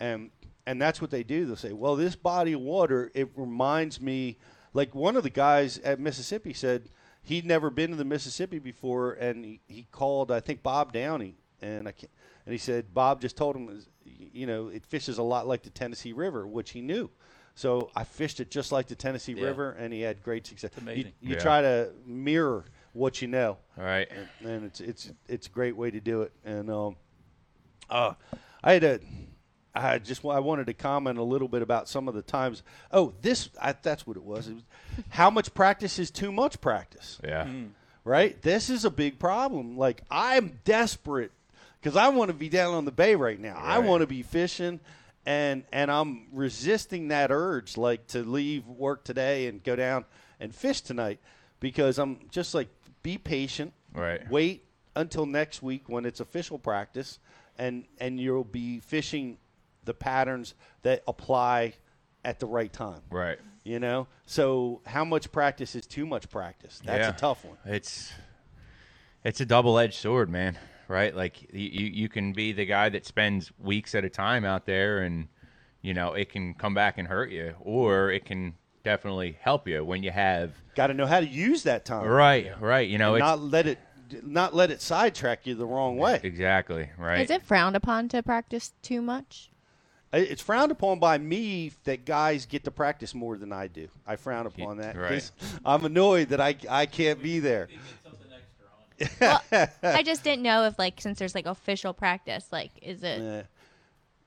Speaker 2: and and that's what they do. They'll say, "Well, this body of water it reminds me." Like one of the guys at Mississippi said he'd never been to the Mississippi before, and he, he called I think Bob Downey, and I can't, and he said Bob just told him, you know, it fishes a lot like the Tennessee River, which he knew. So I fished it just like the Tennessee
Speaker 14: Yeah.
Speaker 2: River, and he had great success. You-
Speaker 14: amazing.
Speaker 2: You,
Speaker 4: Yeah.
Speaker 2: try to mirror what you know,
Speaker 4: All right.
Speaker 2: and, and it's it's it's a great way to do it. And um, uh, I had a, I just I wanted to comment a little bit about some of the times. Oh, this I, that's what it was. It was how much practice is too much practice
Speaker 4: Yeah.
Speaker 2: right? This is a big problem. Like I'm desperate because I want to be down on the bay right now. I want to be fishing, and and I'm resisting that urge, like to leave work today and go down and fish tonight, because I'm just like be patient,
Speaker 4: Right.
Speaker 2: Wait until next week when it's official practice, and and you'll be fishing the patterns that apply at the right time.
Speaker 4: Right.
Speaker 2: You know, so how much practice is too much practice? That's
Speaker 4: Yeah.
Speaker 2: a tough one.
Speaker 4: It's it's a double edged sword, man. Right? Like you, you you can be the guy that spends weeks at a time out there, and you know it can come back and hurt you, or it can definitely help you when you have
Speaker 2: Got to know how to use that time.
Speaker 4: right, right. You know, it's
Speaker 2: not let it not let it sidetrack you the wrong way.
Speaker 4: exactly right.
Speaker 3: Is it frowned upon to practice too much?
Speaker 2: It's frowned upon by me that guys get to practice more than I do. I frown upon that. 'cause I'm annoyed that I I can't be there.
Speaker 3: I just didn't know if like since there's like official practice, like is it?
Speaker 2: Yeah.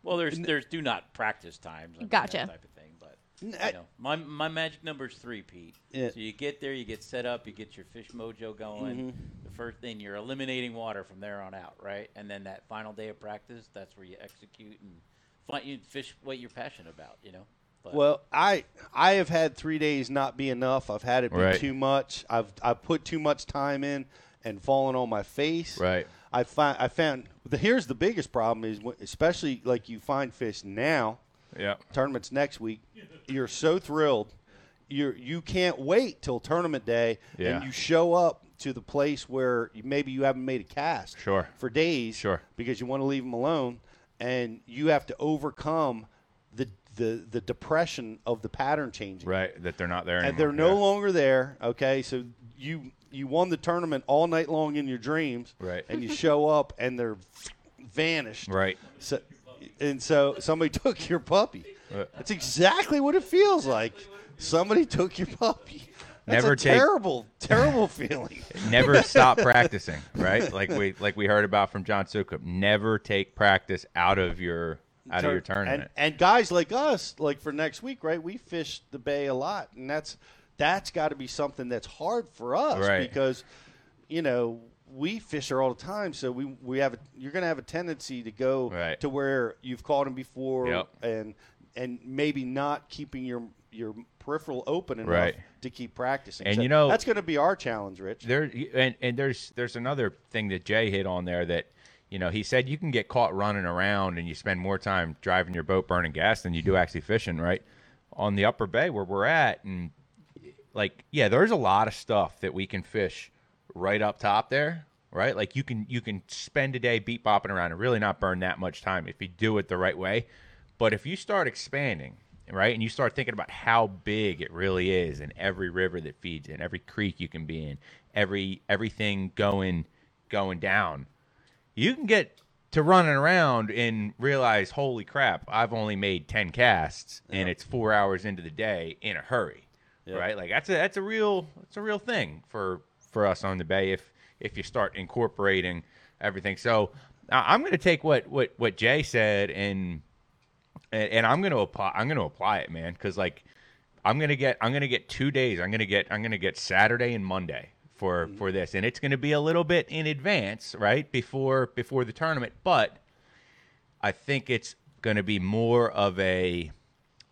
Speaker 14: Well, there's there's do not practice times. I mean,
Speaker 3: Gotcha.
Speaker 14: That type of thing, but you know, my my magic number is three, Pete.
Speaker 2: Yeah.
Speaker 14: So you get there, you get set up, you get your fish mojo going.
Speaker 2: Mhm.
Speaker 14: The first thing you're eliminating water from there on out, right? And then that final day of practice, that's where you execute and find you fish what you're passionate about. You know. But
Speaker 2: Well, I I have had three days not be enough. I've had it be
Speaker 4: Right.
Speaker 2: too much. I've I've put too much time in and falling on my face.
Speaker 4: Right.
Speaker 2: I find I found the here's the biggest problem is when- especially like you find fish now.
Speaker 4: Yeah.
Speaker 2: Tournaments next week. You're so thrilled. You you can't wait till tournament day
Speaker 4: Yeah.
Speaker 2: and you show up to the place where maybe you haven't made a cast
Speaker 4: Sure.
Speaker 2: for days
Speaker 4: Sure.
Speaker 2: because you want to leave them alone and you have to overcome the the the depression of the pattern changing
Speaker 4: right that they're not there anymore.
Speaker 2: and they're no
Speaker 4: Yeah.
Speaker 2: longer there okay so you you won the tournament all night long in your dreams
Speaker 4: Right.
Speaker 2: and you show up and they're vanished
Speaker 4: Right.
Speaker 2: so and so somebody took your puppy
Speaker 4: Right.
Speaker 2: that's exactly what it feels like somebody took your puppy that's
Speaker 4: Never
Speaker 2: a
Speaker 4: take-
Speaker 2: terrible terrible feeling
Speaker 4: never stop practicing, right? Like we like we heard about from John Sukup. Never take practice out of your out of your tournament.
Speaker 2: And, and guys like us, like for next week, right? We fish the bay a lot, and that's that's got to be something that's hard for us
Speaker 4: Right.
Speaker 2: because you know we fish there all the time. So we we have a, you're going to have a tendency to go
Speaker 4: Right.
Speaker 2: to where you've caught them before,
Speaker 4: Yep.
Speaker 2: and and maybe not keeping your your peripheral open enough
Speaker 4: Right.
Speaker 2: to keep practicing.
Speaker 4: And
Speaker 2: So
Speaker 4: you know-
Speaker 2: that's going to be our challenge, Rich.
Speaker 4: There and, and there's there's another thing that Jay hit on there that you know he said you can get caught running around and you spend more time driving your boat burning gas than you do actually fishing right on the upper bay where we're at and like yeah there's a lot of stuff that we can fish right up top there right? Like you can you can spend a day beat bopping around and really not burn that much time if you do it the right way. But if you start expanding right and you start thinking about how big it really is and every river that feeds in every creek you can be in every everything going going down you can get to running around and realize holy crap i've only made 10 casts and it's four hours into the day in a hurry
Speaker 2: Yeah.
Speaker 4: right like that's a that's a real that's a real thing for for us on the bay if if you start incorporating everything so i'm going to take what what what jay said and and, and I'm gonna apply. I'm gonna apply it, man, because like I'm gonna get I'm gonna get two days. I'm gonna get I'm gonna get Saturday and Monday for mm-hmm. for this, and it's gonna be a little bit in advance, right before before the tournament. But I think it's gonna be more of a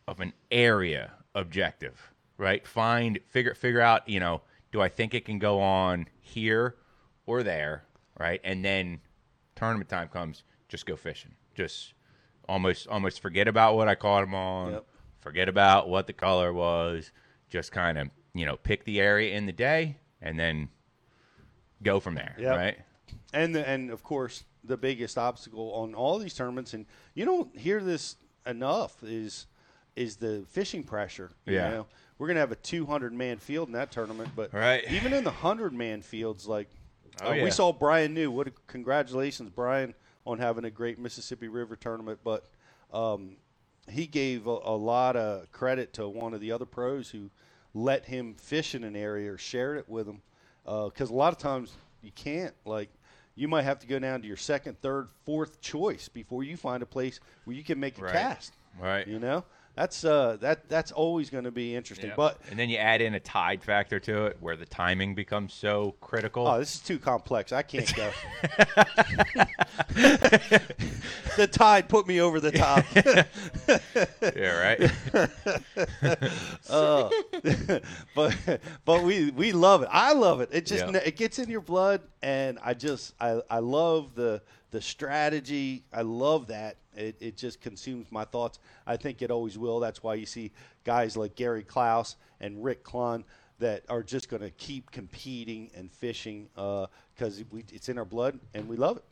Speaker 4: of an area objective, right? Find figure figure out, you know, do I think it can go on here or there, right? And then tournament time comes, just go fishing. Just almost almost forget about what I caught them on.
Speaker 2: Yep.
Speaker 4: Forget about what the color was. Just kind of, you know, pick the area in the day and then go from there,
Speaker 2: Yep.
Speaker 4: right?
Speaker 2: And the, and of course the biggest obstacle on all these tournaments, and you don't hear this enough, is is the fishing pressure. You
Speaker 4: Yeah.
Speaker 2: know? we're gonna have a 200 man field in that tournament, but
Speaker 4: Right.
Speaker 2: even in the 100 man fields, like
Speaker 4: Oh,
Speaker 2: uh,
Speaker 4: yeah.
Speaker 2: we saw Brian New. What a, congratulations, Brian, on having a great Mississippi River tournament. But um, he gave a, a lot of credit to one of the other pros who let him fish in an area or shared it with him. Because a lot of times you can't. Like you might have to go down to your second, third, fourth choice before you find a place where you can make a
Speaker 4: Right.
Speaker 2: cast.
Speaker 4: Right.
Speaker 2: You know, that's uh, that that's always going to be interesting.
Speaker 4: Yeah.
Speaker 2: But
Speaker 4: and then you add in a tide factor to it where the timing becomes so critical.
Speaker 2: Oh, this is too complex. I can't go. the tide put me over the top.
Speaker 4: yeah, right.
Speaker 2: uh, but but we we love it. I love it. It just
Speaker 4: Yeah.
Speaker 2: it gets in your blood, and I just I I love the the strategy. I love that. It it just consumes my thoughts. I think it always will. That's why you see guys like Gary Klein and Rick Clunn that are just going to keep competing and fishing because we it's in our blood and we love it.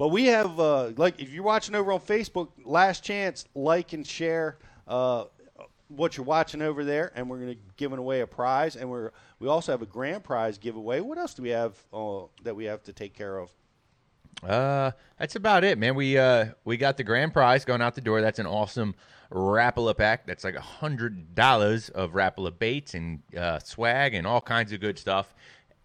Speaker 2: But we have, uh, like, if you're watching over on Facebook, last chance, like and share uh, what you're watching over there, and we're going to giving away a prize, and we're we also have a grand prize giveaway. What else do we have uh, that we have to take care of?
Speaker 4: Uh, that's about it, man. We uh we got the grand prize going out the door. That's an awesome Rapala pack. That's like a hundred dollars of Rapala baits and uh, swag and all kinds of good stuff.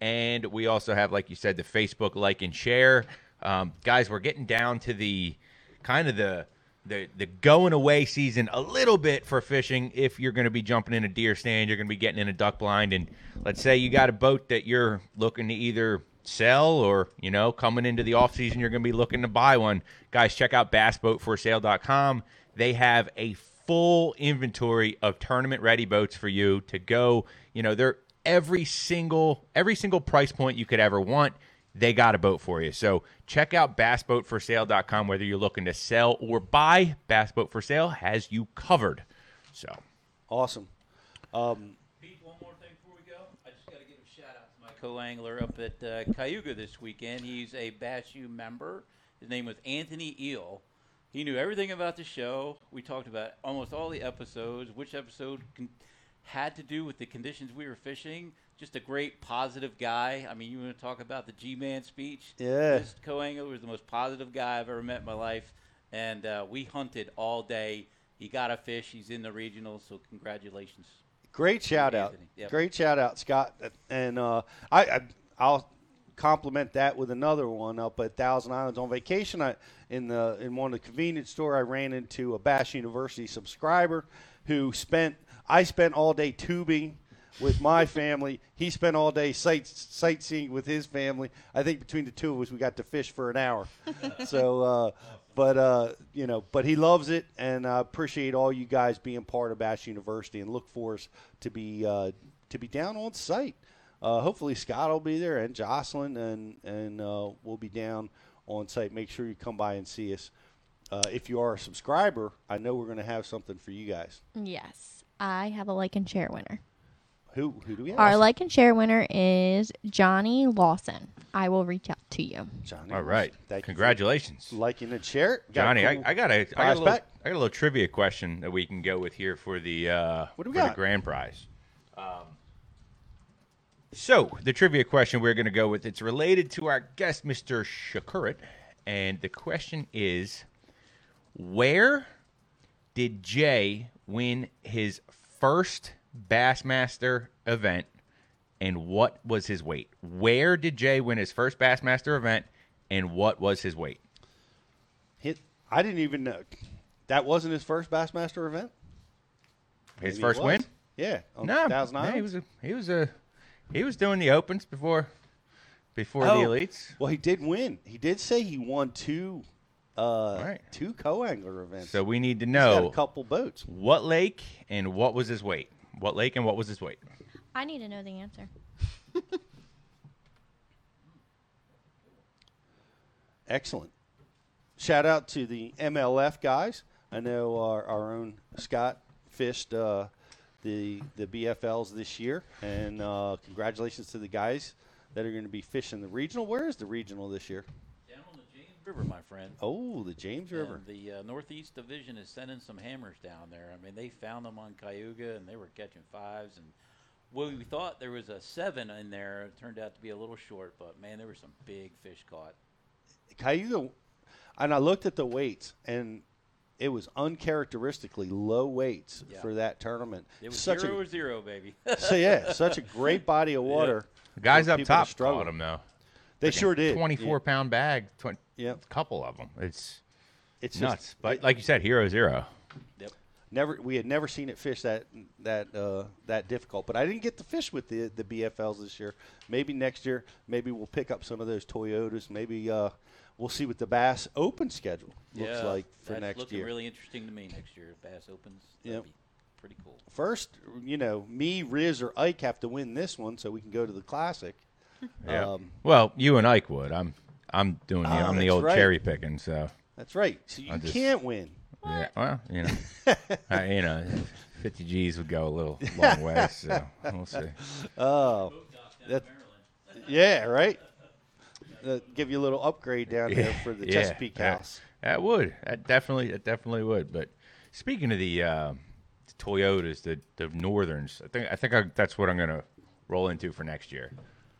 Speaker 4: And we also have, like you said, the Facebook like and share. Um, guys, we're getting down to the kind of the the the going away season a little bit for fishing. If you're going to be jumping in a deer stand, you're going to be getting in a duck blind, and let's say you got a boat that you're looking to either sell or you know coming into the off season you're going to be looking to buy one. Guys check out bassboatforsale.com they have a full inventory of tournament ready boats for you to go. You know they're every single every single price point you could ever want they got a boat for you. So check out bassboatforsale.com whether you're looking to sell or buy bassboat for sale has you covered. So.
Speaker 2: Awesome. Um,
Speaker 14: Pete, one more thing before we go. I just got to give a shout out to my co-angler up at uh, Cayuga this weekend. He's a Bass U member. His name was Anthony Eel. He knew everything about the show. We talked about almost all the episodes. Which episode con- had to do with the conditions we were fishing. Just a great positive guy. I mean, you want to talk about the G-man speech?
Speaker 2: Yeah.
Speaker 14: This co-angler was the most positive guy I've ever met in my life, and uh, we hunted all day. He got a fish. He's in the regional, so congratulations.
Speaker 2: Great shout out.
Speaker 14: Yep.
Speaker 2: Great shout out, Scott. And uh, I, I I'll compliment that with another one up at Thousand Islands on vacation. I in the in one of the convenience store I ran into a Bass University subscriber who spent I spent all day tubing with my family. He spent all day sight sightseeing with his family. I think between the two of us, we got to fish for an hour. so, uh, but uh, you know, but he loves it, and I appreciate all you guys being part of Bass University, and look for us to be uh, to be down on site. Uh, hopefully, Scott will be there, and Jocelyn, and and uh, we'll be down on site. Make sure you come by and see us. Uh, if you are a subscriber, I know we're going to have something for you guys.
Speaker 3: Yes, I have a like and share winner.
Speaker 2: Who who do we have?
Speaker 3: Our like and share winner is Johnny Lawson. I will reach out to you.
Speaker 2: Johnny.
Speaker 4: All right.
Speaker 2: Thank you for
Speaker 4: Congratulations.
Speaker 2: liking and share. Got a
Speaker 4: Johnny,
Speaker 2: cool
Speaker 4: I, I got a I got a, little,
Speaker 2: pack?
Speaker 4: I got a little trivia question that we can go with here for the uh,
Speaker 2: What do we
Speaker 4: for the
Speaker 2: got?
Speaker 4: grand prize. Um, so the trivia question we're going to go with it's related to our guest, Mr. Przekurat, and the question is, where did Jay win his first Bassmaster event, and what was his weight? Where did Jay win his first Bassmaster event, and what was his weight?
Speaker 2: Hit. I didn't even know that wasn't his first Bassmaster event.
Speaker 4: His
Speaker 2: Maybe
Speaker 4: first win?
Speaker 2: Yeah,
Speaker 4: No, no, he was a, he was a he was doing the opens before before
Speaker 2: Oh,
Speaker 4: the elites.
Speaker 2: Well, he did win. He did say he won two, uh,
Speaker 4: Right.
Speaker 2: two co-angler events.
Speaker 4: So we need to know
Speaker 2: a couple boats.
Speaker 4: what lake and what was his weight. What lake and what was his weight?
Speaker 3: I need to know the answer.
Speaker 2: Excellent. Shout out to the MLF guys. I know our, our own Scott fished uh, the the BFLs this year, and uh, congratulations to the guys that are going to be fishing the regional. Where is the regional this year?
Speaker 14: Down on the James River, my friend.
Speaker 2: Oh, the James River.
Speaker 14: And the uh, Northeast Division is sending some hammers down there. I mean, they found them on Cayuga, and they were catching fives. And well, we thought there was a seven in there. It turned out to be a little short, but man, there were some big fish caught.
Speaker 2: Cayuga, and I looked at the weights, and it was uncharacteristically low weights
Speaker 14: Yeah.
Speaker 2: for that tournament.
Speaker 14: It was
Speaker 2: such
Speaker 14: zero
Speaker 2: a,
Speaker 14: or zero, baby.
Speaker 2: so yeah, such a great body of water.
Speaker 4: The guys up top
Speaker 2: struggle.
Speaker 4: caught him though.
Speaker 2: They
Speaker 4: Freaking
Speaker 2: sure did.
Speaker 4: Twenty-four
Speaker 2: Yeah.
Speaker 4: pound bag. Twenty.
Speaker 2: Yep.
Speaker 4: couple of them. It's
Speaker 2: It's
Speaker 4: nuts.
Speaker 2: just-
Speaker 4: but like you said, hero zero.
Speaker 14: Yep.
Speaker 2: Never, we had never seen it fish that that uh, that difficult. But I didn't get to fish with the the BFLs this year. Maybe next year, maybe we'll pick up some of those Toyotas. Maybe uh, we'll see what the Bass Open schedule looks
Speaker 14: yeah,
Speaker 2: like for
Speaker 14: that's
Speaker 2: next
Speaker 14: looking
Speaker 2: year.
Speaker 14: really interesting to me next year. If Bass opens, that'd
Speaker 2: Yep.
Speaker 14: be pretty cool.
Speaker 2: First, you know, me, Riz, or Ike have to win this one so we can go to the Classic.
Speaker 4: Yeah.
Speaker 2: Um,
Speaker 4: well, you and Ike would. I'm I'm doing the
Speaker 2: Oh,
Speaker 4: I'm the
Speaker 2: that's
Speaker 4: old
Speaker 2: right.
Speaker 4: cherry picking. So
Speaker 2: That's right. So you
Speaker 4: I just-
Speaker 2: can't win.
Speaker 4: yeah. Well, you know, I, you know, fifty G's would go a little long way. So we'll see.
Speaker 2: Oh, that, yeah, right. Uh, give you a little upgrade down there for the Chesapeake
Speaker 4: that-
Speaker 2: house.
Speaker 4: That would. That definitely. That definitely would. But speaking of the, uh, the Toyotas, the the Northerns, I think I think I, that's what I'm gonna roll into for next year.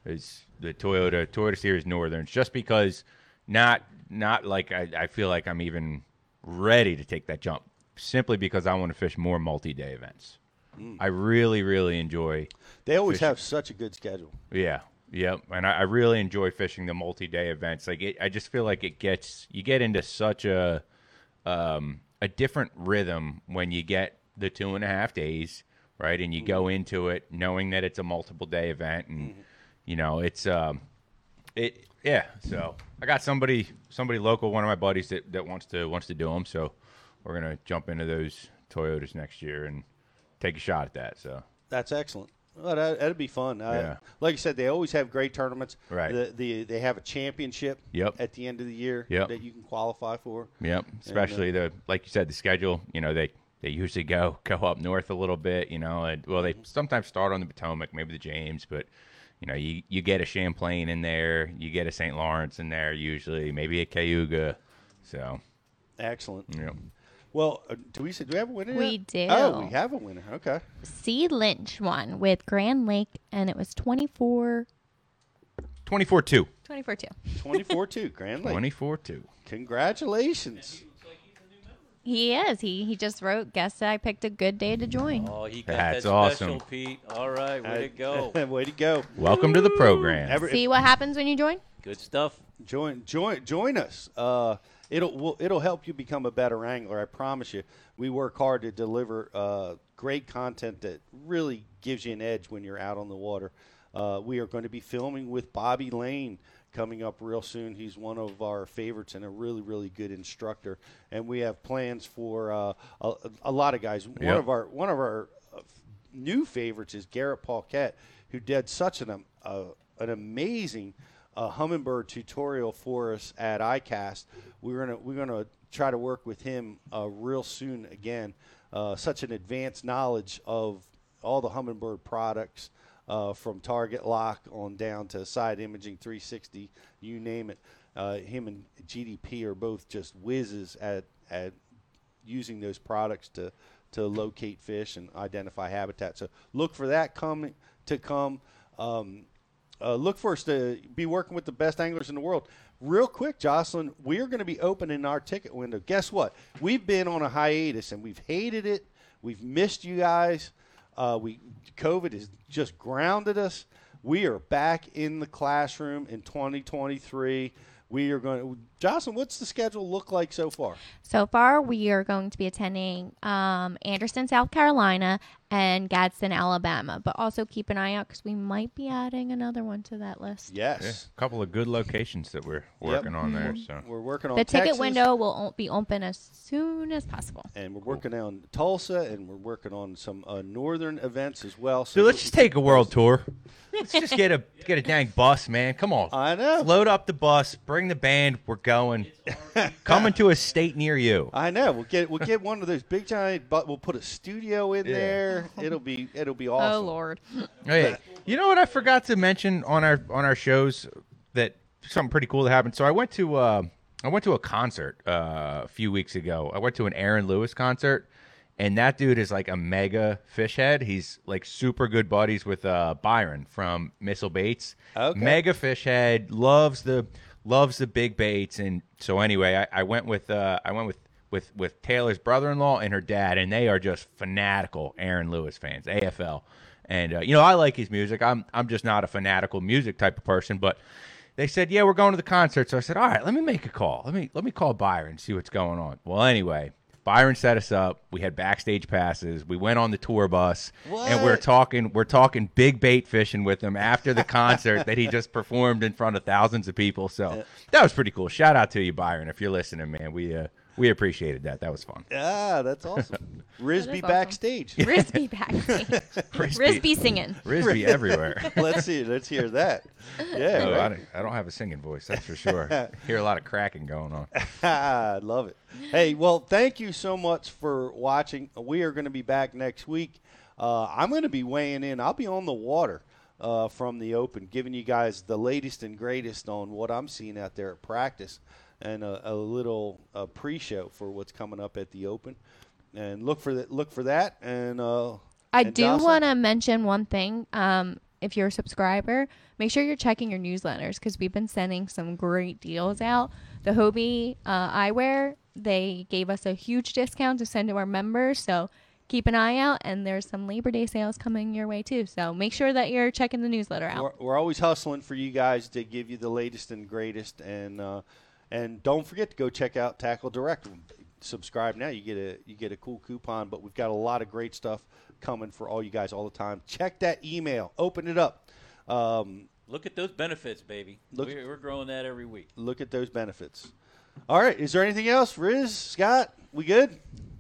Speaker 4: Is the Toyota Toyota Series Northerns? Just because, not not like I, I feel like I'm even ready to take that jump. Simply because I want to fish more multi-day events.
Speaker 2: Mm.
Speaker 4: I really, really enjoy.
Speaker 2: They always
Speaker 4: fishing-
Speaker 2: have such a good schedule.
Speaker 4: yeah, yep, and I, I really enjoy fishing the multi-day events. Like, it, I just feel like it gets you get into such a um, a different rhythm when you get the two and a half days, right? And you go into it knowing that it's a multiple day event, and you know it's um, it yeah. So I got somebody somebody local, one of my buddies that, that wants to wants to do them. So we're gonna jump into those Toyotas next year and take a shot at that. So
Speaker 2: That's excellent. Well, that, that'd be fun. Uh,
Speaker 4: Yeah.
Speaker 2: Like I said, they always have great tournaments.
Speaker 4: Right.
Speaker 2: The, the they have a championship.
Speaker 4: Yep.
Speaker 2: At the end of the year.
Speaker 4: Yep.
Speaker 2: That you can qualify for.
Speaker 4: Yep,
Speaker 2: And, uh,
Speaker 4: especially the like you said, the schedule. You know, they they usually go go up north a little bit. You know, and well, they sometimes start on the Potomac, maybe the James, but you know, you you get a Champlain in there, you get a St. Lawrence in there, usually maybe a Cayuga. So
Speaker 2: Excellent.
Speaker 4: Yep.
Speaker 2: Well, uh, do we say do we have a winner?
Speaker 3: We
Speaker 2: yet?
Speaker 3: do.
Speaker 2: Oh, we have a winner. Okay.
Speaker 3: C. Lynch won with Grand Lake, and it was 24
Speaker 4: 24 2.
Speaker 3: 24 2.
Speaker 2: 24 2, Grand Lake.
Speaker 4: 24 2.
Speaker 2: Congratulations.
Speaker 3: He is. He he just wrote, guess I picked a good day to join.
Speaker 14: Oh, he got
Speaker 4: That's
Speaker 14: that
Speaker 4: awesome.
Speaker 14: special, Pete. All right, way to go.
Speaker 2: way to go.
Speaker 4: Welcome to the program.
Speaker 2: Every-
Speaker 3: See what happens when you join?
Speaker 14: Good stuff.
Speaker 2: Join join join us. Uh, it'll will, it'll help you become a better angler. I promise you. We work hard to deliver uh, great content that really gives you an edge when you're out on the water. Uh, we are going to be filming with Bobby Lane coming up real soon. He's one of our favorites and a really, really good instructor. And we have plans for uh, a, a lot of guys. One
Speaker 4: Yep.
Speaker 2: of our one of our uh, new favorites is Garrett Paquette, who did such an um, uh, an amazing uh, Humminbird tutorial for us at ICAST. We're gonna we're gonna try to work with him uh, real soon again. Uh, such an advanced knowledge of all the Humminbird products. Uh, from target lock on down to side imaging 360, you name it. Uh, him and GDP are both just whizzes at, at using those products to to locate fish and identify habitat. So look for that coming to come. Um, uh, look for us to be working with the best anglers in the world. Real quick, Jocelyn, we are going to be opening our ticket window. Guess what? We've been on a hiatus and we've hated it. We've missed you guys. Uh, we COVID has just grounded us. We are back in the classroom in 2023. We are going to, Jocelyn, what's the schedule look like so far?
Speaker 3: So far, we are going to be attending um, Anderson, South Carolina, and Gadsden, Alabama. But also keep an eye out because we might be adding another one to that list.
Speaker 2: Yes.
Speaker 4: Yeah, a couple of good locations that we're working on there. So
Speaker 2: We're working on
Speaker 3: The ticket
Speaker 2: Texas,
Speaker 3: window will o- be open as soon as possible.
Speaker 2: and we're working on Tulsa, and we're working on some uh, northern events as well.
Speaker 4: So let's just take a world tour. Let's just get a get a dang bus, man. Come on.
Speaker 2: I know.
Speaker 4: Load up the bus. Bring the band. We're going. Coming to a state near you.
Speaker 2: I know. We'll get we'll get one of those big giant, but we'll put a studio in
Speaker 4: Yeah.
Speaker 2: there. It'll be it'll be awesome. Oh.
Speaker 3: Lord.
Speaker 4: Hey, you know what I forgot to mention on our on our shows that something pretty cool that happened. So I went to uh, I went to a concert uh, a few weeks ago. I went to an Aaron Lewis concert, and that dude is like a mega fish head. He's like super good buddies with uh, Byron from Missile Baits.
Speaker 2: Okay.
Speaker 4: Mega fish head loves the loves the big baits, and so anyway, I, I went with uh, I went with. With, with Taylor's brother-in-law and her dad, and they are just fanatical Aaron Lewis fans, AFL. And uh, you know, I like his music. I'm I'm just not a fanatical music type of person, but they said, "Yeah, we're going to the concert." So I said, "All right, let me make a call. Let me let me call Byron, see what's going on." Well, anyway, Byron set us up. We had backstage passes. We went on the tour bus, and we're talking we're talking big bait fishing with him after the concert that he just performed in front of thousands of people. So that was pretty cool. Shout out to you, Byron, if you're listening, man. We uh, we appreciated that. That was fun.
Speaker 2: Ah, that's awesome. Risby
Speaker 3: awesome.
Speaker 2: backstage.
Speaker 3: Risby backstage. Risby singing.
Speaker 4: Risby everywhere.
Speaker 2: let's see. Let's hear that. Yeah.
Speaker 4: Oh, I, don't, I don't have a singing voice, that's for sure. Hear a lot of cracking going on.
Speaker 2: I love it. Hey, well, thank you so much for watching. We are going to be back next week. Uh, I'm going to be weighing in. I'll be on the water uh, from the Open, giving you guys the latest and greatest on what I'm seeing out there at practice, and a, a little uh, pre-show for what's coming up at the Open. And look for that. Look for that. And uh,
Speaker 3: I
Speaker 2: and
Speaker 3: do want to mention one thing. Um, if you're a subscriber, make sure you're checking your newsletters because we've been sending some great deals out. The Hobie uh, Eyewear, they gave us a huge discount to send to our members. So keep an eye out. And there's some Labor Day sales coming your way too. So make sure that you're checking the newsletter out.
Speaker 2: We're, we're always hustling for you guys to give you the latest and greatest, and uh, and don't forget to go check out Tackle Direct. Subscribe now, you get a you get a cool coupon. But we've got a lot of great stuff coming for all you guys all the time. Check that email, open it up. Um,
Speaker 14: Look at those benefits, baby.
Speaker 2: Look-
Speaker 14: we're, we're growing that every week.
Speaker 2: look at those benefits. All right, is there anything else, Riz, Scott? We good?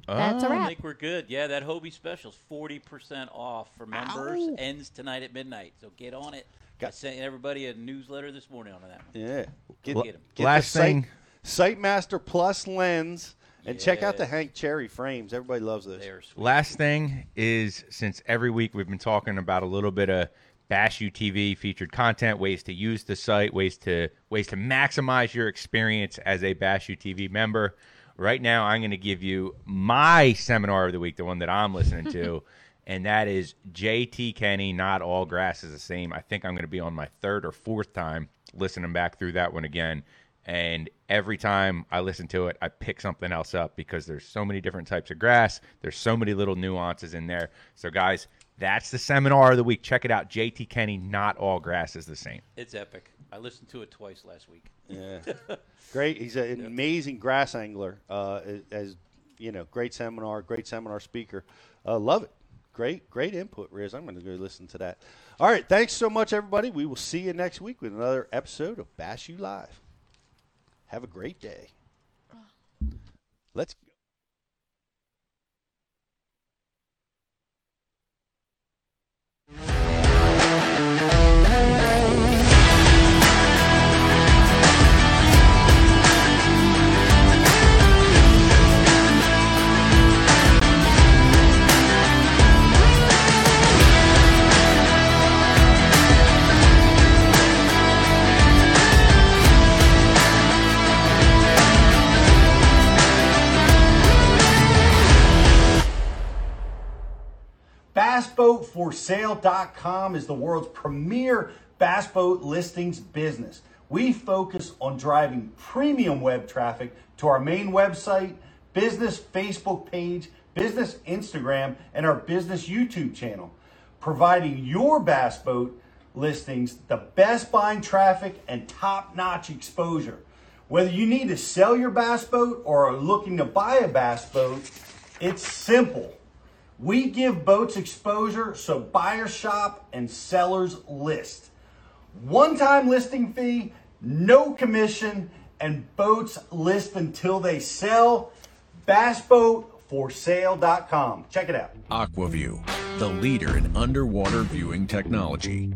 Speaker 3: That's a
Speaker 14: I
Speaker 3: wrap.
Speaker 14: I think we're good. Yeah, that Hobie special's forty percent off for members.
Speaker 2: Ow.
Speaker 14: Ends tonight at midnight. So get on it. I sent everybody a newsletter this morning on that. one.
Speaker 2: Yeah. Get,
Speaker 4: L-
Speaker 2: get the
Speaker 4: last
Speaker 2: Sight-
Speaker 4: thing-
Speaker 2: Sightmaster Plus lens, and check out the Hank Cherry frames. Everybody loves those.
Speaker 4: Last thing is since every week we've been talking about a little bit of Bass UTV featured content, ways to use the site, ways to ways to maximize your experience as a Bass UTV member. Right now, I'm going to give you my seminar of the week, the one that I'm listening to, and that is JT Kenney. Not all grass is the same. I think I'm going to be on my third or fourth time listening back through that one again. And every time I listen to it, I pick something else up because there's so many different types of grass. There's so many little nuances in there. So, guys, that's the seminar of the week. Check it out. JT Kenney, not all grass is the same.
Speaker 14: It's epic. I listened to it twice last week.
Speaker 2: Yeah, great. He's an amazing grass angler. Uh, as you know, great seminar, great seminar speaker. Uh, love it.
Speaker 15: Great, great input, Riz. I'm going to go listen to that. All right, thanks so much, everybody. We will see you next week with another episode of Bass U Live. Have a great day. Let's
Speaker 2: BassBoatForSale.com is the world's premier bass boat listings business. We focus on driving premium web traffic to our main website, business Facebook page, business Instagram, and our business YouTube channel, providing your bass boat listings the best buying traffic and top notch exposure. Whether you need to sell your bass boat or are looking to buy a bass boat, it's simple. We give boats exposure so buyers shop and sellers list. One time listing fee, no commission, and boats list until they sell. BassBoatForSale.com. Check it out.
Speaker 6: Aquaview, the leader in underwater viewing technology.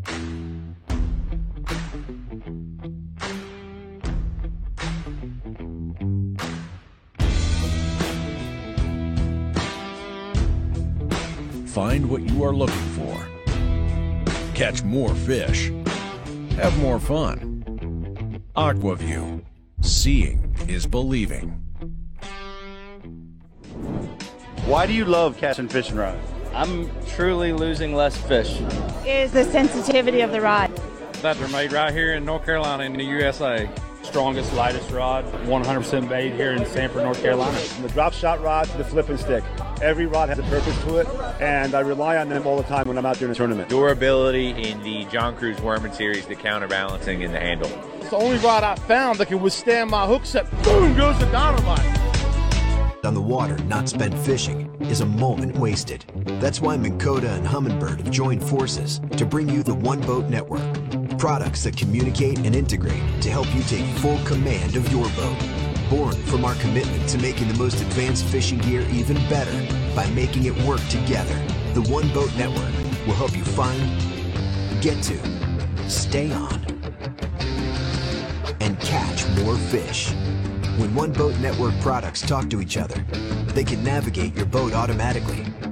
Speaker 6: Find what you are looking for. Catch more fish. Have more fun. Aquaview. Seeing is believing.
Speaker 9: Why do you love Cashion fishing rods?
Speaker 16: I'm truly losing less fish.
Speaker 7: Is the sensitivity of the rod.
Speaker 8: That they're made right here in North Carolina in the USA. Strongest, lightest rod, 100% made here in Sanford, North Carolina.
Speaker 9: From the drop shot rod to the flipping stick. Every rod has a purpose to it, and I rely on them all the time when I'm out there in a tournament.
Speaker 10: Durability in the John Crews Wormman series, the counterbalancing in the handle.
Speaker 17: It's the only rod I found that can withstand my hook set. Boom goes the dynamite.
Speaker 12: On the water, not spent fishing, is a moment wasted. That's why Minn Kota and Humminbird have joined forces to bring you the One Boat Network. Products that communicate and integrate to help you take full command of your boat. Born from our commitment to making the most advanced fishing gear even better by making it work together, the One Boat Network will help you find, get to, stay on, and catch more fish. When One Boat Network products talk to each other, they can navigate your boat automatically.